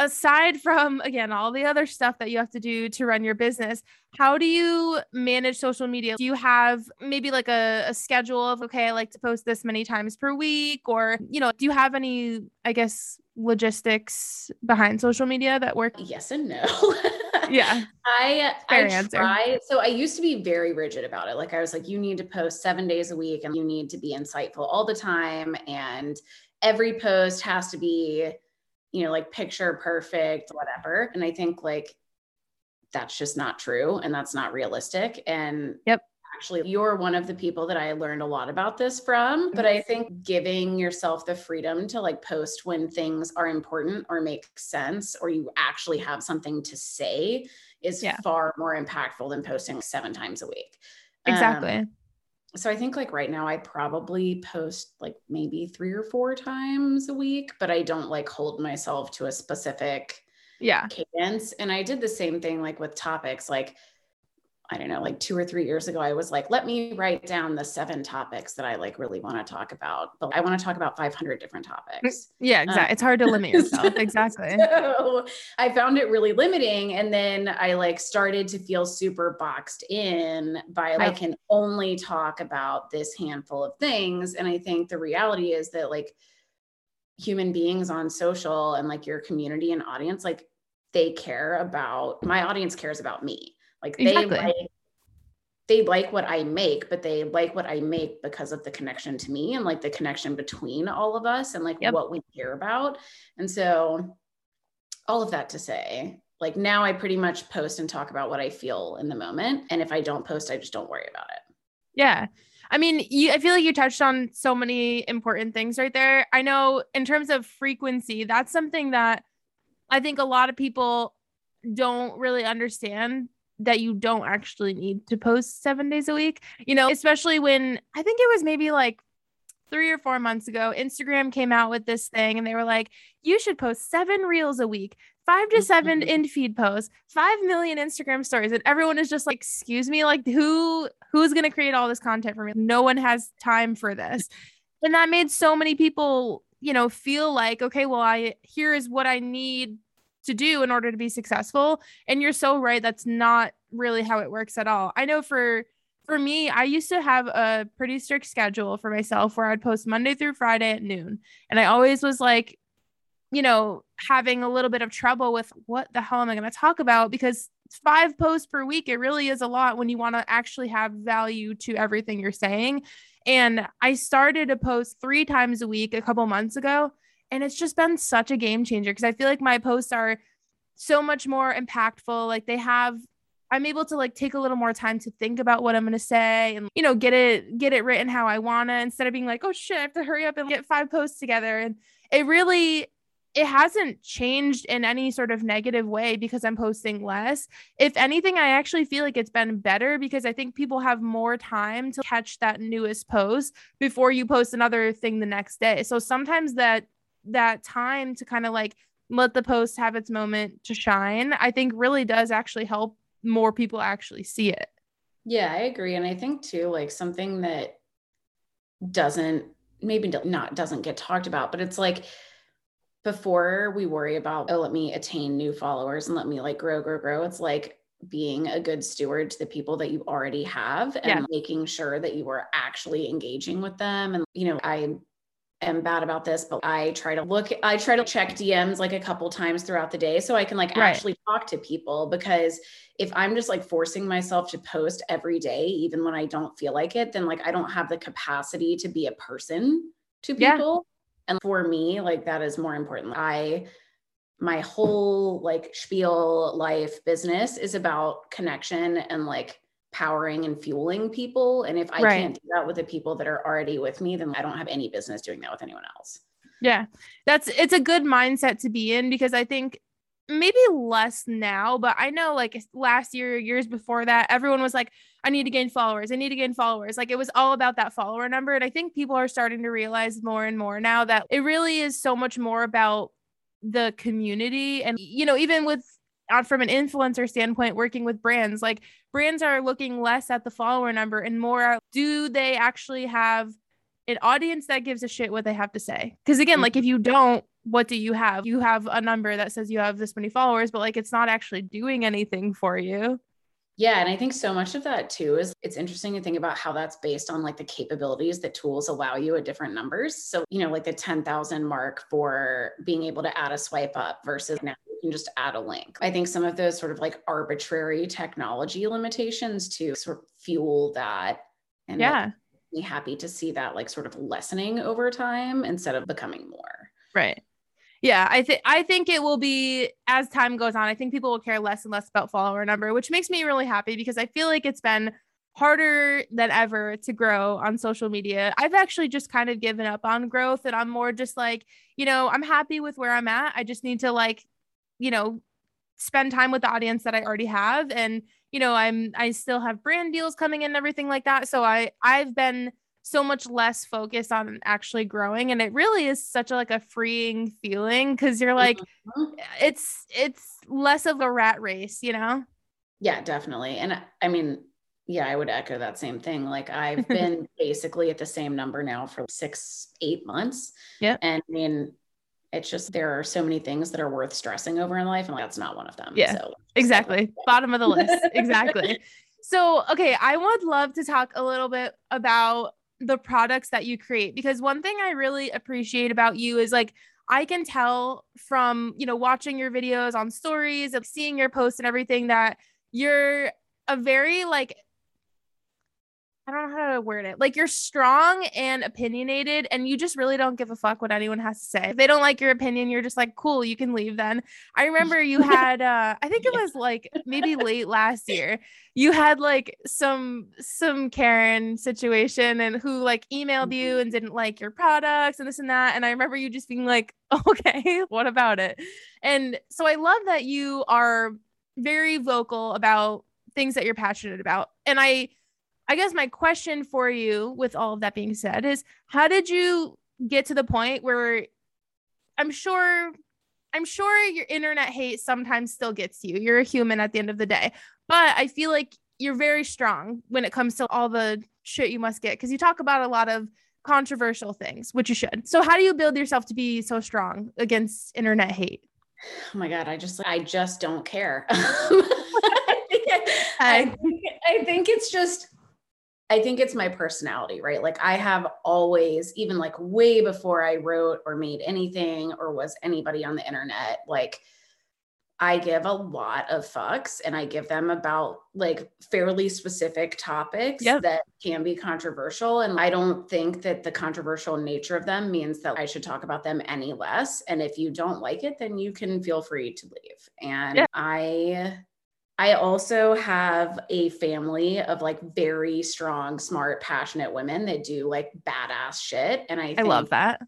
aside from again all the other stuff that you have to do to run your business how do you manage social media do you have maybe like a, a, schedule of okay i like to post this many times per week or you know do you have any i guess logistics behind social media that work yes and no yeah. I Fair I answer. try. So I used to be very rigid about it. Like I was like, you need to post seven days a week and you need to be insightful all the time. And every post has to be, you know, like picture perfect, whatever. And I think like that's just not true and that's not realistic. And yep actually you're one of the people that I learned a lot about this from. But I think giving yourself the freedom to like post when things are important or make sense or you actually have something to say is yeah. far more impactful than posting seven times a week. Exactly. Um, so I think like right now I probably post like maybe three or four times a week, but I don't like hold myself to a specific yeah cadence. And I did the same thing like with topics. Like I don't know, like two or three years ago, I was like, let me write down the seven topics that I like really want to talk about. But I want to talk about 500 different topics. Yeah, exactly. Um, it's hard to limit yourself. exactly. So I found it really limiting. And then I like started to feel super boxed in by like, I can only talk about this handful of things. And I think the reality is that like human beings on social and like your community and audience, like they care about my audience cares about me like they exactly. like they like what I make, but they like what I make because of the connection to me and like the connection between all of us and like yep. what we care about. And so all of that to say, like now I pretty much post and talk about what I feel in the moment. And if I don't post, I just don't worry about it. Yeah. I mean, you, I feel like you touched on so many important things right there. I know in terms of frequency, that's something that I think a lot of people don't really understand that you don't actually need to post seven days a week, you know, especially when I think it was maybe like three or four months ago, Instagram came out with this thing and they were like, you should post seven reels a week, five to 7 mm-hmm. in feed posts, five million Instagram stories. And everyone is just like, excuse me, like who who's gonna create all this content for me? No one has time for this. And that made so many people, you know, feel like, okay, well, I here is what I need to do in order to be successful. And you're so right that's not really how it works at all. I know for for me i used to have a pretty strict schedule for myself where i'd post monday through friday at noon. And i always was like you know having a little bit of trouble with what the hell am i going to talk about? Because five posts per week it really is a lot when you want to actually have value to everything you're saying. And i started to post three times a week a couple months ago and it's just been such a game changer because I feel like my posts are so much more impactful. Like they have I'm able to like take a little more time to think about what I'm going to say and you know get it get it written how I want to instead of being like oh shit I have to hurry up and get five posts together and it really it hasn't changed in any sort of negative way because I'm posting less. If anything, I actually feel like it's been better because I think people have more time to catch that newest post before you post another thing the next day. So sometimes that that time to kind of like let the post have its moment to shine, I think really does actually help more people actually see it. Yeah, I agree. And I think too, like something that doesn't maybe not doesn't get talked about, but it's like before we worry about, oh, let me attain new followers and let me like grow, grow, grow. It's like being a good steward to the people that you already have and yeah. making sure that you are actually engaging with them. And, you know, I am bad about this, but I try to look, I try to check DMs like a couple times throughout the day so I can like right. actually talk to people because if I'm just like forcing myself to post every day, even when I don't feel like it, then like I don't have the capacity to be a person to people. Yeah. And for me, like that is more important. I, my whole like spiel life business is about connection and like powering and fueling people. And if I right. can't do that with the people that are already with me, then I don't have any business doing that with anyone else. Yeah. That's it's a good mindset to be in because I think maybe less now, but I know like last year, years before that, everyone was like, I need to gain followers. I need to gain followers. Like it was all about that follower number. And I think people are starting to realize more and more now that it really is so much more about the community. And, you know, even with Uh, from an influencer standpoint working with brands like brands are looking less at the follower number and more do they actually have an audience that gives a shit what they have to say because again like if you mm-hmm. don't what do you have you have a number that says you have this many followers but like it's not actually doing anything for you yeah. And I think so much of that too is it's interesting to think about how that's based on like the capabilities that tools allow you at different numbers. So, you know, like the 10,000 mark for being able to add a swipe up versus now can just add a link. I think some of those sort of like arbitrary technology limitations to sort of fuel that. And yeah. Be happy to see that like sort of lessening over time instead of becoming more. Right yeah i think i think it will be as time goes on i think people will care less and less about follower number which makes me really happy because i feel like it's been harder than ever to grow on social media. I've actually just kind of given up on growth and I'm more just like, you know, I'm happy with where I'm at. I just need to like, you know, spend time with the audience that I already have and you know, I'm I still have brand deals coming in and everything like that. So I I've been so much less focused on actually growing and it really is such a like a freeing feeling cuz you're like mm-hmm. it's it's less of a rat race, you know? Yeah, definitely. And I mean, yeah, I would echo that same thing. Like I've been basically at the same number now for six, eight months. Yeah. And I mean, it's just there are so many things that are worth stressing over in life, and that's not one of them. Yeah. So exactly. Bottom of the list. exactly. So, okay, I would love to talk a little bit about the products that you create because one thing I really appreciate about you is like I can tell from, you know, watching your videos on stories of seeing your posts and everything that you're a very like I don't know how to word it. Like you're strong and opinionated, and you just really don't give a fuck what anyone has to say. If they don't like your opinion, you're just like, cool, you can leave then. I remember you had uh I think it was like maybe late last year, you had like some some Karen situation and who like emailed you mm-hmm. and didn't like your products and this and that. And I remember you just being like, okay, what about it? And so I love that you are very vocal about things that you're passionate about. And I I guess my question for you, with all of that being said, is how did you get to the point where I'm sure I'm sure your internet hate sometimes still gets you. You're a human at the end of the day. But I feel like you're very strong when it comes to all the shit you must get because you talk about a lot of controversial things, which you should. So how do you build yourself to be so strong against internet hate? Oh my god, I just I just don't care. I, think, I think it's just I think it's my personality, right? Like I have always, even like way before I wrote or made anything or was anybody on the internet, like I give a lot of fucks and I give them about like fairly specific topics yep. that can be controversial. And I don't think that the controversial nature of them means that I should talk about them any less. And if you don't like it, then you can feel free to leave. And yeah. I I also have a family of like very strong, smart, passionate women that do like badass shit. And I, I love that.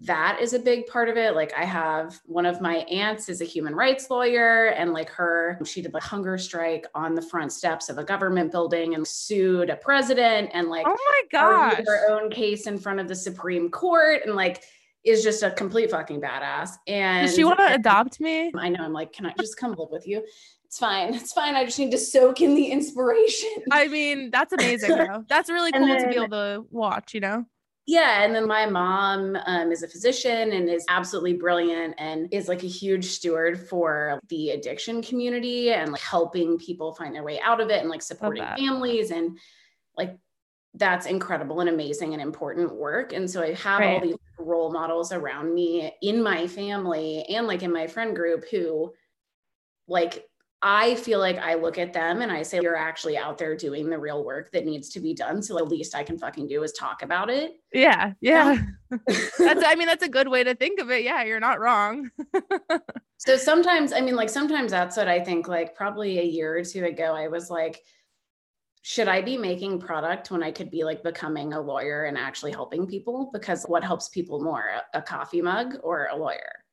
That is a big part of it. Like I have one of my aunts is a human rights lawyer and like her, she did like hunger strike on the front steps of a government building and sued a president and like, oh my god, her own case in front of the Supreme Court. And like, is just a complete fucking badass. And does she want to adopt me? I know. I'm like, can I just come live with you? It's fine. It's fine. I just need to soak in the inspiration. I mean, that's amazing though. That's really cool then, to be able to watch, you know? Yeah. And then my mom um, is a physician and is absolutely brilliant and is like a huge steward for the addiction community and like helping people find their way out of it and like supporting families and like that's incredible and amazing and important work. And so I have right. all these role models around me in my family and like in my friend group who like I feel like I look at them and I say, you're actually out there doing the real work that needs to be done. So the least I can fucking do is talk about it. Yeah. Yeah. that's, I mean, that's a good way to think of it. Yeah. You're not wrong. so sometimes, I mean, like sometimes that's what I think, like probably a year or two ago, I was like, should I be making product when I could be like becoming a lawyer and actually helping people? Because what helps people more, a coffee mug or a lawyer?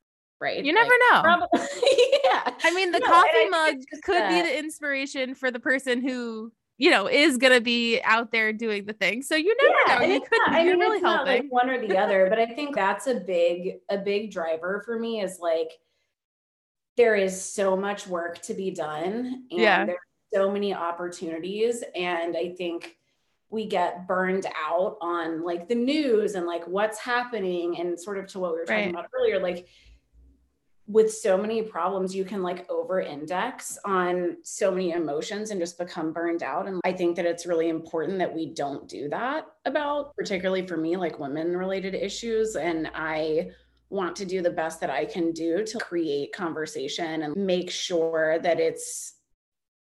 Right? You never like, know. Probably, yeah. I mean, the no, coffee mug could be the inspiration for the person who you know is going to be out there doing the thing. So you never yeah, know. You could. Not, I mean, really helping. like one or the other, but I think that's a big a big driver for me. Is like there is so much work to be done, and yeah. there's so many opportunities, and I think we get burned out on like the news and like what's happening and sort of to what we were talking right. about earlier like with so many problems you can like over index on so many emotions and just become burned out. And i think that it's really important that we don't do that about particularly for me like women related issues. And i want to do the best that i can do to create conversation and make sure that it's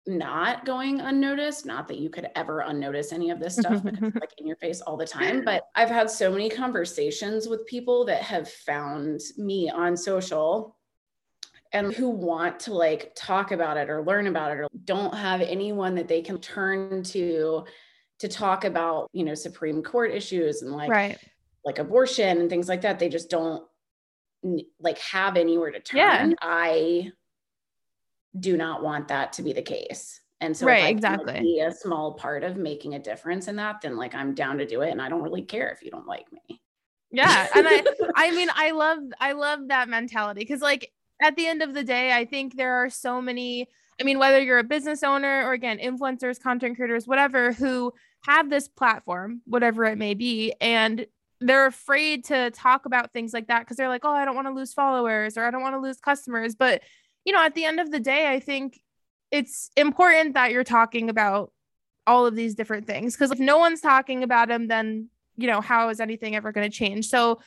not going unnoticed. Not that you could ever unnotice any of this stuff because it's like in your face all the time. But i've had so many conversations with people that have found me on social and who want to like talk about it or learn about it or don't have anyone that they can turn to to talk about, you know, Supreme Court issues and like right. like abortion and things like that. They just don't like have anywhere to turn. Yeah. I do not want that to be the case. And so, right, exactly. Be a small part of making a difference in that, then like I'm down to do it, and I don't really care if you don't like me. Yeah, and I, I mean, I love, I love that mentality because, like, at the end of the day, I think there are so many. I mean, whether you're a business owner or again, influencers, content creators, whatever, who have this platform, whatever it may be, and they're afraid to talk about things like that because they're like, oh, I don't want to lose followers or I don't want to lose customers. But, you know, at the end of the day, I think it's important that you're talking about all of these different things because if no one's talking about them, then, you know, how is anything ever going to change? So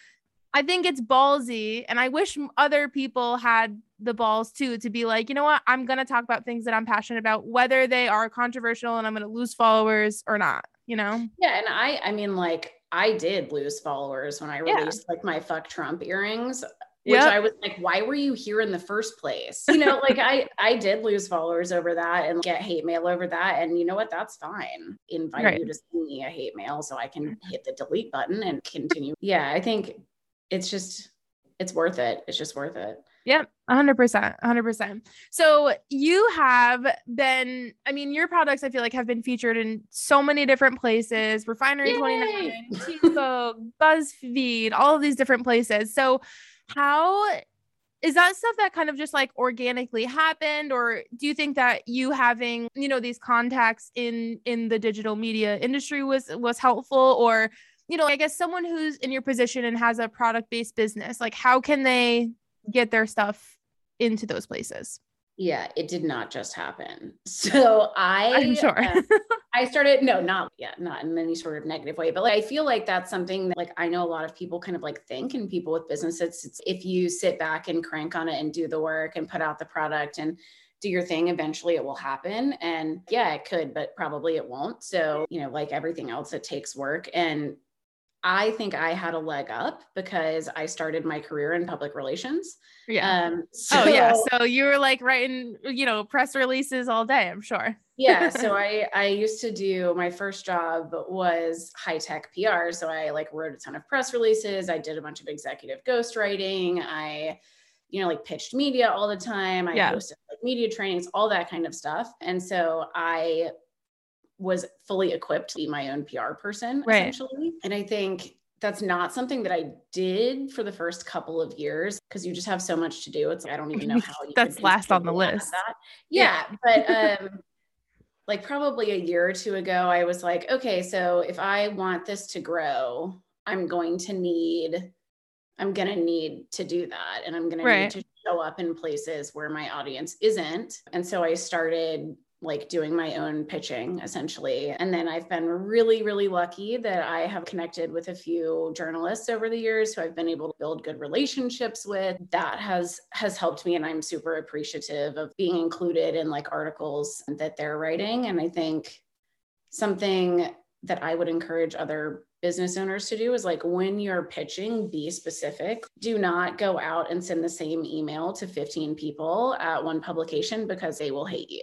I think it's ballsy. And I wish other people had the balls too to be like, you know what, I'm going to talk about things that I'm passionate about, whether they are controversial and I'm going to lose followers or not, you know? Yeah. And I, I mean, like, I did lose followers when I released yeah. like my fuck Trump earrings, which yep. I was like, why were you here in the first place? You know, like I I did lose followers over that and get hate mail over that. And you know what? That's fine. Invite right. you to send me a hate mail so I can hit the delete button and continue. yeah, I think it's just it's worth it. It's just worth it. Yep, 100%. 100%. So you have been, I mean, your products, I feel like, have been featured in so many different places Refinery Yay! 29, Tico, BuzzFeed, all of these different places. So, how is that stuff that kind of just like organically happened or do you think that you having you know these contacts in in the digital media industry was was helpful or you know i guess someone who's in your position and has a product based business like how can they get their stuff into those places? Yeah it did not just happen. So i i'm sure uh, i started no not yeah not in any sort of negative way but like i feel like that's something that like i know a lot of people kind of like think and people with businesses. It's if you sit back and crank on it and do the work and put out the product and do your thing eventually it will happen. And yeah it could but probably it won't. So you know like everything else it takes work. And I think I had a leg up because I started my career in public relations. Yeah. Um, so, oh yeah. So you were like writing, you know, press releases all day. I'm sure. yeah. So I I used to do my first job was high tech PR. So I like wrote a ton of press releases. I did a bunch of executive ghostwriting. I you know like pitched media all the time. I yeah. hosted like media trainings, all that kind of stuff. And so I was fully equipped to be my own PR person, right. essentially. And I think that's not something that I did for the first couple of years because you just have so much to do. It's like, I don't even know how that's last on the list. Yeah, yeah. But um like probably a year or two ago, I was like, okay, so if I want this to grow, I'm going to need, I'm going to need to do that. And I'm going right. to need to show up in places where my audience isn't. And so I started like doing my own pitching essentially. And then I've been really, really lucky that I have connected with a few journalists over the years who I've been able to build good relationships with. That has has helped me and I'm super appreciative of being included in like articles that they're writing. And I think something that I would encourage other business owners to do is like when you're pitching, be specific. Do not go out and send the same email to 15 people at one publication because they will hate you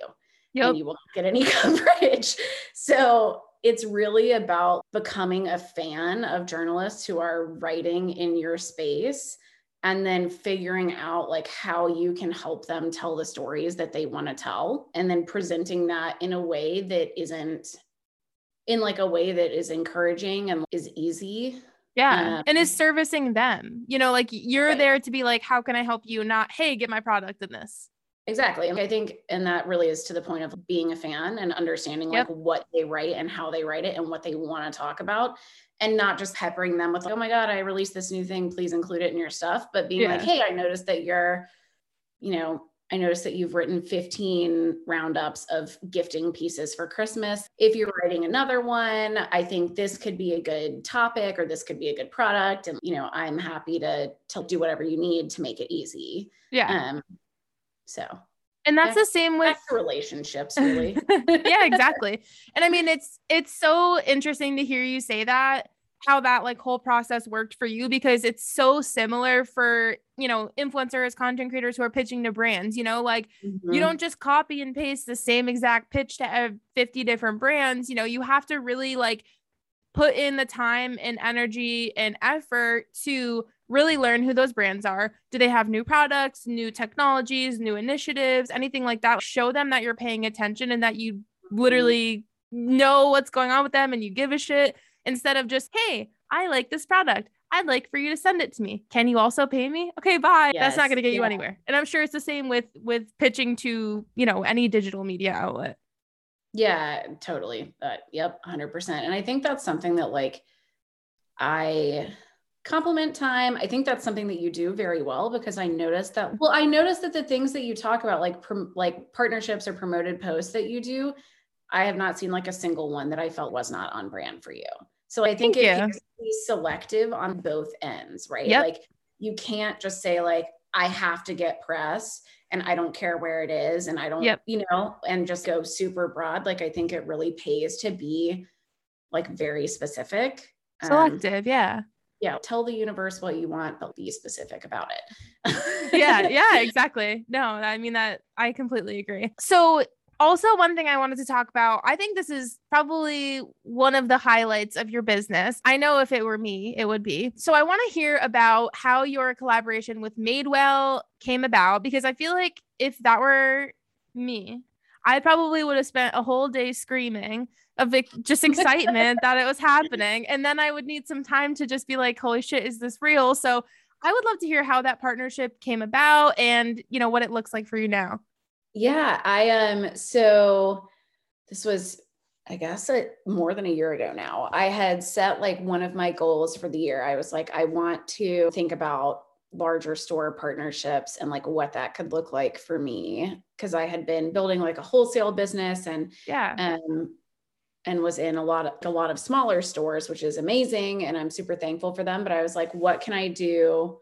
yep. and you won't get any coverage. So it's really about becoming a fan of journalists who are writing in your space and then figuring out like how you can help them tell the stories that they want to tell and then presenting that in a way that isn't in like a way that is encouraging and is easy yeah. Um, and is servicing them. You know, like you're right. there to be like, how can I help you? Not, hey, get my product in this. Exactly. I think, and that really is to the point of being a fan and understanding yep. like what they write and how they write it and what they want to talk about. And not just peppering them with, like, oh my God, I released this new thing. Please include it in your stuff. But being yeah. like, hey, I noticed that you're, you know, I noticed that you've written 15 roundups of gifting pieces for Christmas. If you're writing another one, I think this could be a good topic or this could be a good product. And, you know, I'm happy to, to do whatever you need to make it easy. Yeah. Um, so and that's the same with relationships really yeah exactly and i mean it's it's so interesting to hear you say that how that like whole process worked for you because it's so similar for you know influencers content creators who are pitching to brands you know like mm-hmm. you don't just copy and paste the same exact pitch to 50 different brands you know you have to really like put in the time and energy and effort to really learn who those brands are. Do they have new products, new technologies, new initiatives, anything like that? Show them that you're paying attention and that you literally know what's going on with them and you give a shit instead of just, hey, I like this product. I'd like for you to send it to me. Can you also pay me? Okay, bye. Yes, That's not going to get yeah. you anywhere. And I'm sure it's the same with with pitching to, you know, any digital media outlet. Yeah, totally. Uh, yep, 100%. And I think that's something that like I compliment time. I think that's something that you do very well because i noticed that well i noticed that the things that you talk about like prom- like partnerships or promoted posts that you do i have not seen like a single one that i felt was not on brand for you. So i think Thank it be selective on both ends right? Yep. like you can't just say like i have to get press and i don't care where it is and i don't yep. you know and just go super broad. Like i think it really pays to be like very specific. Selective um, yeah yeah tell the universe what you want but be specific about it. Yeah yeah exactly. No i mean that i completely agree. So also one thing i wanted to talk about i think this is probably one of the highlights of your business. I know if it were me it would be. So i want to hear about how your collaboration with madewell came about because i feel like if that were me I probably would have spent a whole day screaming of just excitement that it was happening. And then I would need some time to just be like, holy shit, is this real? So I would love to hear how that partnership came about and, you know, what it looks like for you now. Yeah, I um so this was I guess a, more than a year ago now. I had set like one of my goals for the year. I was like I want to think about larger store partnerships and like what that could look like for me because I had been building like a wholesale business and yeah um and was in a lot of a lot of smaller stores which is amazing and I'm super thankful for them but I was like what can I do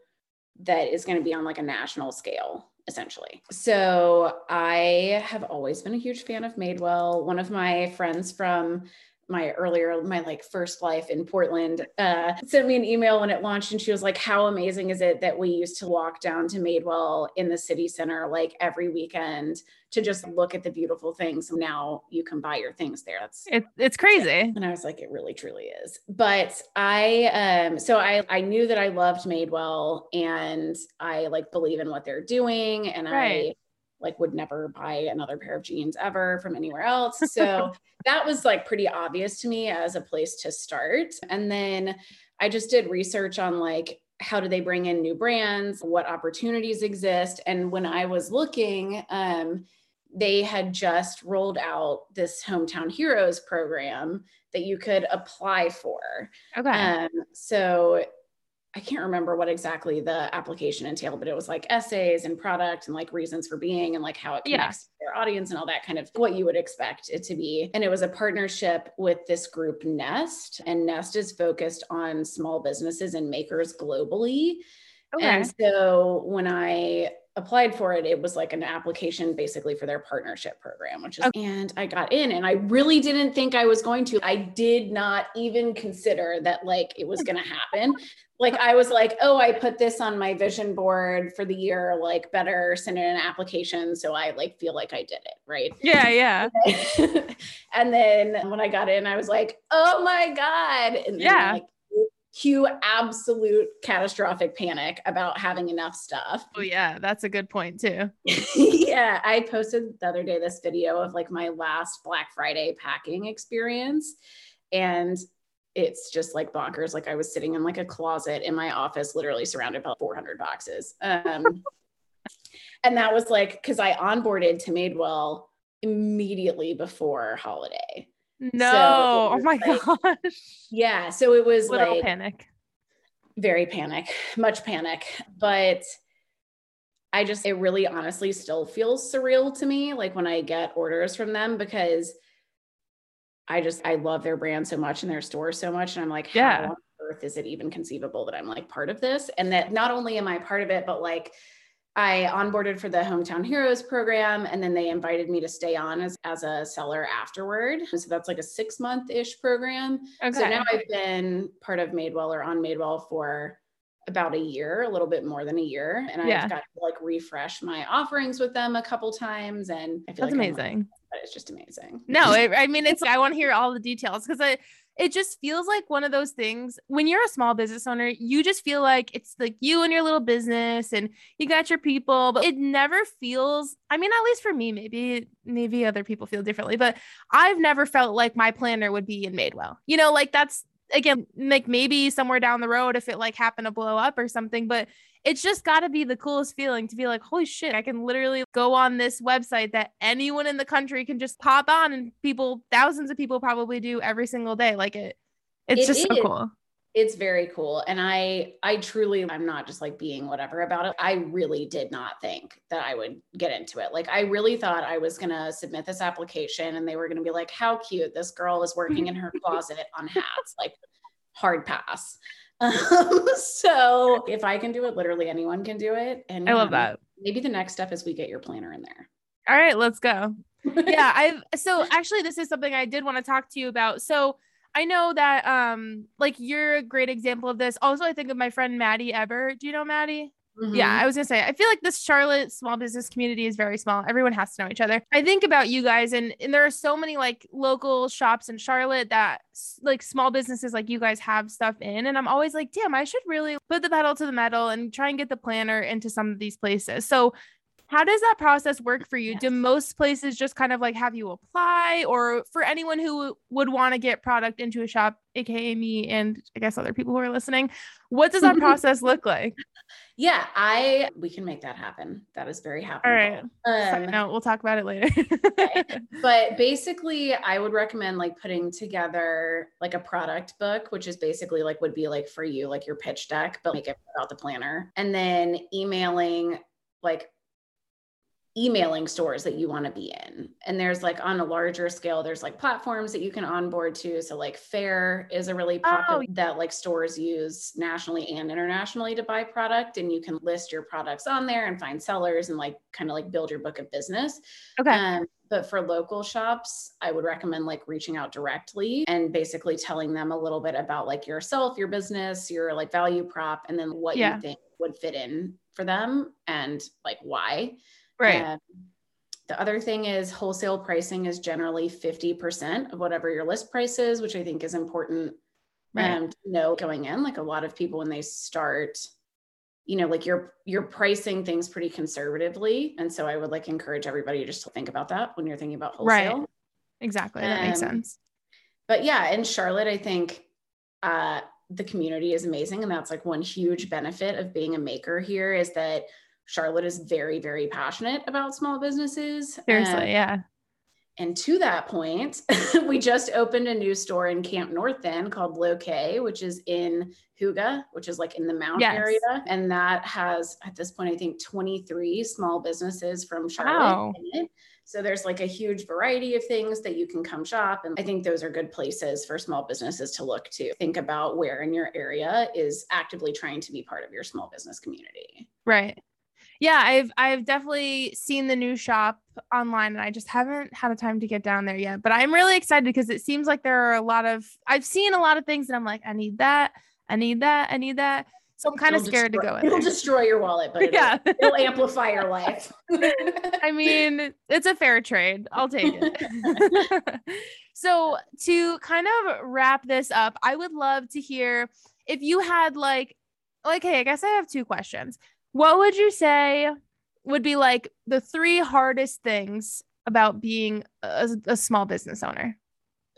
that is going to be on like a national scale essentially. So I have always been a huge fan of Madewell. One of my friends from my earlier my like first life in portland uh, sent me an email when it launched and she was like how amazing is it that we used to walk down to madewell in the city center like every weekend to just look at the beautiful things? Now you can buy your things there. That's it, it's crazy. And i was like it really truly is. But i um so i i knew that i loved madewell and i like believe in what they're doing and right. i like would never buy another pair of jeans ever from anywhere else. So that was like pretty obvious to me as a place to start. And then I just did research on like how do they bring in new brands, what opportunities exist. And when I was looking, um, they had just rolled out this hometown heroes program that you could apply for. Okay. Um, so I can't remember what exactly the application entailed, but it was like essays and product and like reasons for being and like how it connects yeah. to their audience and all that kind of what you would expect it to be. And it was a partnership with this group Nest, and Nest is focused on small businesses and makers globally. Okay. And so when I applied for it, it was like an application basically for their partnership program, which is, okay. and I got in and I really didn't think I was going to. I did not even consider that like it was hmm. going to happen. Like I was like, oh, I put this on my vision board for the year, like better send in an application. So I like feel like I did it. Right. Yeah. Yeah. and then when I got in, I was like, oh my God. And yeah. Like, cue absolute catastrophic panic about having enough stuff. Oh yeah, that's a good point too. yeah, I posted the other day this video of like my last Black Friday packing experience and it's just like bonkers. Like I was sitting in like a closet in my office, literally surrounded by 400 boxes. Um, and that was like because I onboarded to Madewell immediately before holiday. No, so oh my like, gosh. Yeah. So it was Little like panic. Very panic, much panic. But I just, it really honestly still feels surreal to me, like when I get orders from them because I just, I love their brand so much and their store so much. And I'm like, yeah. how on earth is it even conceivable that I'm like part of this? And that not only am I part of it, but like, I onboarded for the Hometown Heroes program, and then they invited me to stay on as, as a seller afterward. So that's like a six month ish program. Okay. So now I've been part of Madewell or on Madewell for about a year, a little bit more than a year. And yeah. I've got to like refresh my offerings with them a couple times. And I feel That's like amazing. but it's just amazing. No, it, I mean, it's, I want to hear all the details because I, it just feels like one of those things when you're a small business owner, you just feel like it's like you and your little business and you got your people, but it never feels, I mean, at least for me, maybe, maybe other people feel differently, but I've never felt like my planner would be in Madewell. You know, like that's again, like maybe somewhere down the road if it like happened to blow up or something, but it's just got to be the coolest feeling to be like, holy shit, I can literally go on this website that anyone in the country can just pop on and people, thousands of people probably do every single day. Like it, it's it just is. so cool. It's very cool. And I, I truly, I'm not just like being whatever about it. I really did not think that I would get into it. Like, I really thought I was going to submit this application and they were going to be like, how cute. This girl is working in her closet on hats, like hard pass. Um, so if I can do it, literally anyone can do it. And I love um, that. Maybe the next step is we get your planner in there. All right, let's go. yeah, I've so actually this is something I did want to talk to you about. So I know that um like you're a great example of this. Also, I think of my friend Maddie Ever. Do you know Maddie? Mm-hmm. Yeah, I was gonna say, I feel like this Charlotte small business community is very small. Everyone has to know each other. I think about you guys, and, and there are so many like local shops in Charlotte that like small businesses like you guys have stuff in. And I'm always like, damn, I should really put the pedal to the metal and try and get the planner into some of these places. So how does that process work for you? Yes. Do most places just kind of like have you apply, or for anyone who would want to get product into a shop, aka me and I guess other people who are listening, what does that process look like? Yeah, I we can make that happen. That is very happy. All right. Um, no, we'll talk about it later. okay. But basically, I would recommend like putting together like a product book, which is basically like would be like for you, like your pitch deck, but make it about the planner, and then emailing like emailing stores that you want to be in. And there's like on a larger scale, there's like platforms that you can onboard to. So like Faire is a really popular oh. that like stores use nationally and internationally to buy product. And you can list your products on there and find sellers and like kind of like build your book of business. Okay. Um, but for local shops, I would recommend like reaching out directly and basically telling them a little bit about like yourself, your business, your like value prop, and then what yeah. you think would fit in for them and like why. Right. The other thing is wholesale pricing is generally 50% of whatever your list price is, which I think is important right. um, to know going in. Like a lot of people when they start, you know, like you're you're pricing things pretty conservatively. And so I would like encourage everybody just to think about that when you're thinking about wholesale. Right. Exactly. That um, makes sense. But yeah, in Charlotte, I think uh the community is amazing. And that's like one huge benefit of being a maker here is that Charlotte is very, very passionate about small businesses. Seriously, and, yeah. And to that point, we just opened a new store in Camp North End called Loque, which is in Huga, which is like in the Mount yes. area. And that has, at this point, I think 23 small businesses from Charlotte wow. So there's like a huge variety of things that you can come shop. And I think those are good places for small businesses to look to think about where in your area is actively trying to be part of your small business community. Right yeah, I've I've definitely seen the new shop online and I just haven't had a time to get down there yet. But I'm really excited because it seems like there are a lot of I've seen a lot of things and I'm like, I need that, I need that, I need that. So I'm kind of scared destroy, to go in. It'll there. destroy your wallet, but it'll, yeah. it'll amplify your life. I mean, it's a fair trade. I'll take it. so to kind of wrap this up, I would love to hear if you had like okay, I guess I have two questions. What would you say would be like the three hardest things about being a, a small business owner?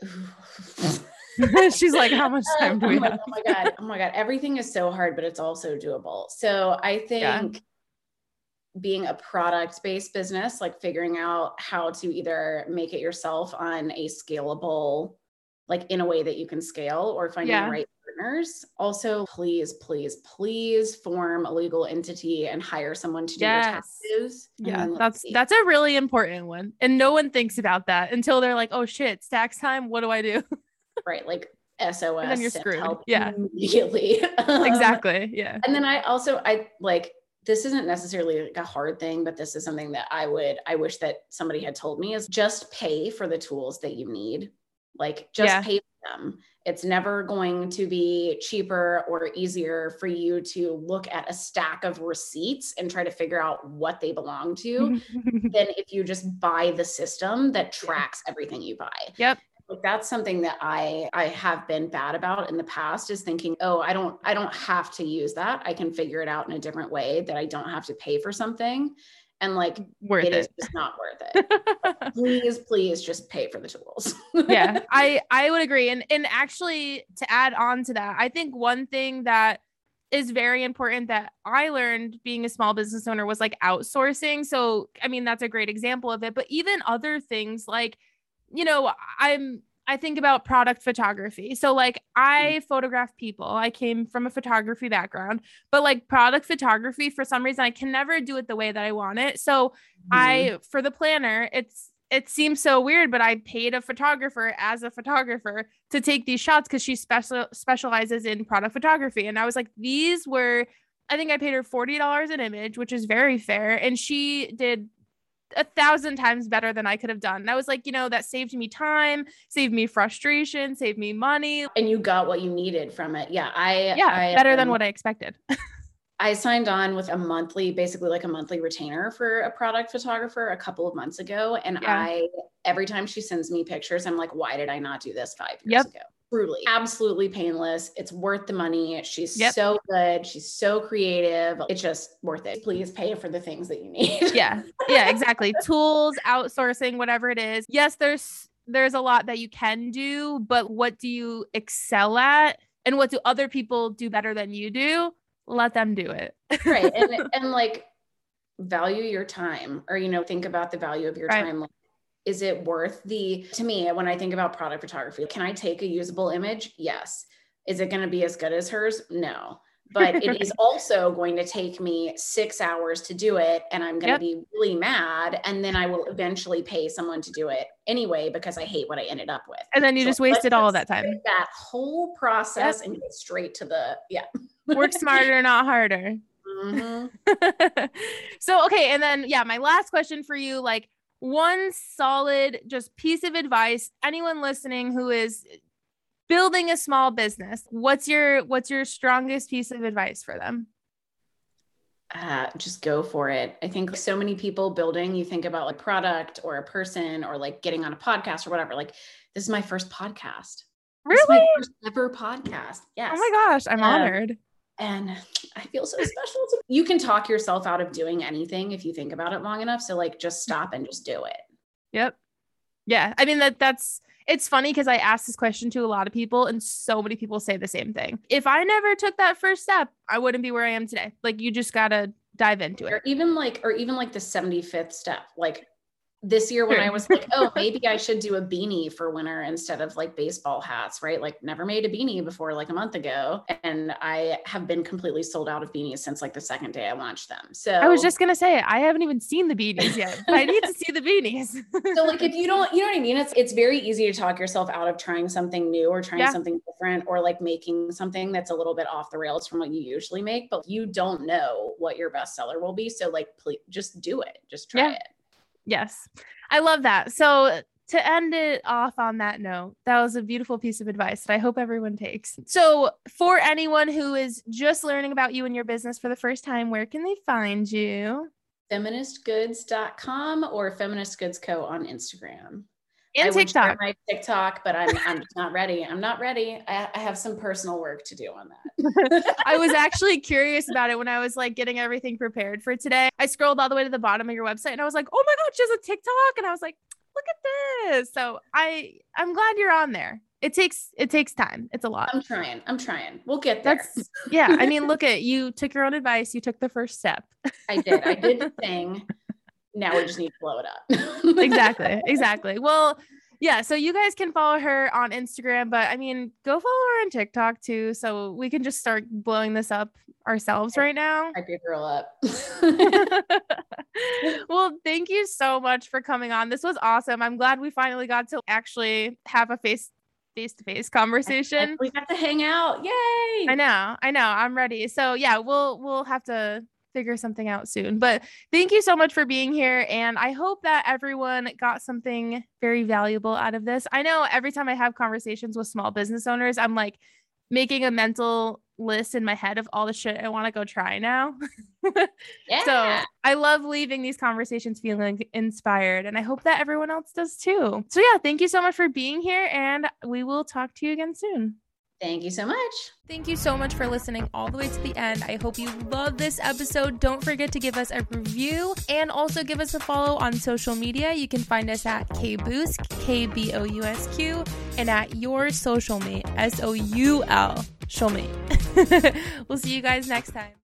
She's like, how much time do we oh have? oh my god, oh my god, everything is so hard, but it's also doable. So I think yeah. being a product-based business, like figuring out how to either make it yourself on a scalable, like in a way that you can scale, or finding yeah. the right partners. Also, please, please, please form a legal entity and hire someone to do yes. your taxes. Yeah, that's see. that's a really important one. And no one thinks about that until they're like, oh shit, it's tax time. What do I do? right. Like SOS. And then you're screwed. Yeah. Immediately. Um, exactly. Yeah. And then I also I like this isn't necessarily like a hard thing, but this is something that I would, I wish that somebody had told me is just pay for the tools that you need. Like just Yeah. pay for them. It's never going to be cheaper or easier for you to look at a stack of receipts and try to figure out what they belong to than if you just buy the system that tracks everything you buy. Yep. Like that's something that I I have been bad about in the past is thinking, "Oh, I don't I don't have to use that. I can figure it out in a different way that I don't have to pay for something." And like Worth it is just not worth it. please, please just pay for the tools. yeah i i would agree and and actually to add on to that i think one thing that is very important that i learned being a small business owner was like outsourcing so i mean that's a great example of it but even other things like you know i'm i think about product photography. So like hmm. i photograph people. I came from a photography background but like product photography for some reason i can never do it the way that i want it. So I mm-hmm. for the planner, it's it seems so weird, but I paid a photographer as a photographer to take these shots because she special specializes in product photography. And I was like, these were, I think I paid her forty dollars an image, which is very fair, and she did a thousand times better than I could have done. And I was like, you know, that saved me time, saved me frustration, saved me money. and you got what you needed from it. Yeah, I Yeah, I, better than um, what I expected. I signed on with a monthly, basically like a monthly retainer for a product photographer a couple of months ago. And Yeah. I, every time she sends me pictures, I'm like, why did I not do this five Yep. years ago? Truly, absolutely painless. It's worth the money. She's Yep. so good. She's so creative. It's just worth it. Please pay for the things that you need. yeah yeah exactly tools outsourcing whatever it is yes there's there's a lot that you can do but what do you excel at and what do other people do better than you do let them do it right. And, and like value your time or, you know, think about the value of your Right. time. Like, is it worth the, to me, when I think about product photography, can I take a usable image? Yes. Is it going to be as good as hers? No. But it is also going to take me six hours to do it. And I'm going Yep. to be really mad. And then I will eventually pay someone to do it anyway because I hate what I ended up with. and then you So just wasted all that time That whole process and get straight to the, yeah. work smarter not harder Mhm. so okay and then yeah my last question for you like one solid just piece of advice anyone listening who is building a small business what's your what's your strongest piece of advice for them uh, just go for it. I think so many people building, you think about like product or a person or like getting on a podcast or whatever. Like, this is my first podcast. This is really my first ever podcast. Yes. oh my gosh i'm Um, honored And I feel so special. To- you can talk yourself out of doing anything if you think about it long enough. So, like, just stop and just do it. Yep. Yeah. I mean that that's it's funny because I asked this question to a lot of people and so many people say the same thing. If I never took that first step, I wouldn't be where I am today. Like you just gotta dive into it. Or even like, or even like the 75th step. Like, this year when I was like, oh, maybe I should do a beanie for winter instead of like baseball hats, right? Like never made a beanie before like a month ago. And I have been completely sold out of beanies since like the second day I launched them. So I was just gonna say I haven't even seen the beanies yet, I need to see the beanies. so like if you don't, you know what I mean? It's it's very easy to talk yourself out of trying something new or trying Yeah. something different or like making something that's a little bit off the rails from what you usually make, but you don't know what your bestseller will be. So like please just do it. Just try Yeah. it. Yes. I love that. So to end it off on that note, that was a beautiful piece of advice that I hope everyone takes. So, for anyone who is just learning about you and your business for the first time, where can they find you? Feministgoods.com or Feminist Goods Co. on Instagram. And TikTok. my TikTok, but I'm I'm not ready. I'm not ready. I, I have some personal work to do on that. I was actually curious about it when I was like getting everything prepared for today. I scrolled all the way to the bottom of your website and I was like, "Oh my god, she has a TikTok." And I was like, "Look at this." So, I I'm glad you're on there. It takes it takes time. It's a lot. I'm trying. I'm trying. We'll get there. That's yeah, I mean, look at you took your own advice, you took the first step. I did. I did the thing. Now we just need to blow it up. exactly. Exactly. Well, yeah, so you guys can follow her on Instagram, but I mean, go follow her on TikTok too so we can just start blowing this up ourselves right now. I could girl up. well, thank you so much for coming on. This was awesome. I'm glad we finally got to actually have a face face to face conversation. we got to hang out. Yay. I know. I know. I'm ready. So, yeah, we'll we'll have to figure something out soon. But thank you so much for being here. And I hope that everyone got something very valuable out of this. I know every time I have conversations with small business owners, I'm like making a mental list in my head of all the shit I want to go try now. yeah. So I love leaving these conversations feeling inspired. And I hope that everyone else does too. So, yeah, thank you so much for being here. And we will talk to you again soon. Thank you so much. Thank you so much for listening all the way to the end. I hope you love this episode. Don't forget to give us a review and also give us a follow on social media. You can find us at KBousq, K B O U S Q, and at Your Social Mate, S O U L, Soulmate. we'll see you guys next time.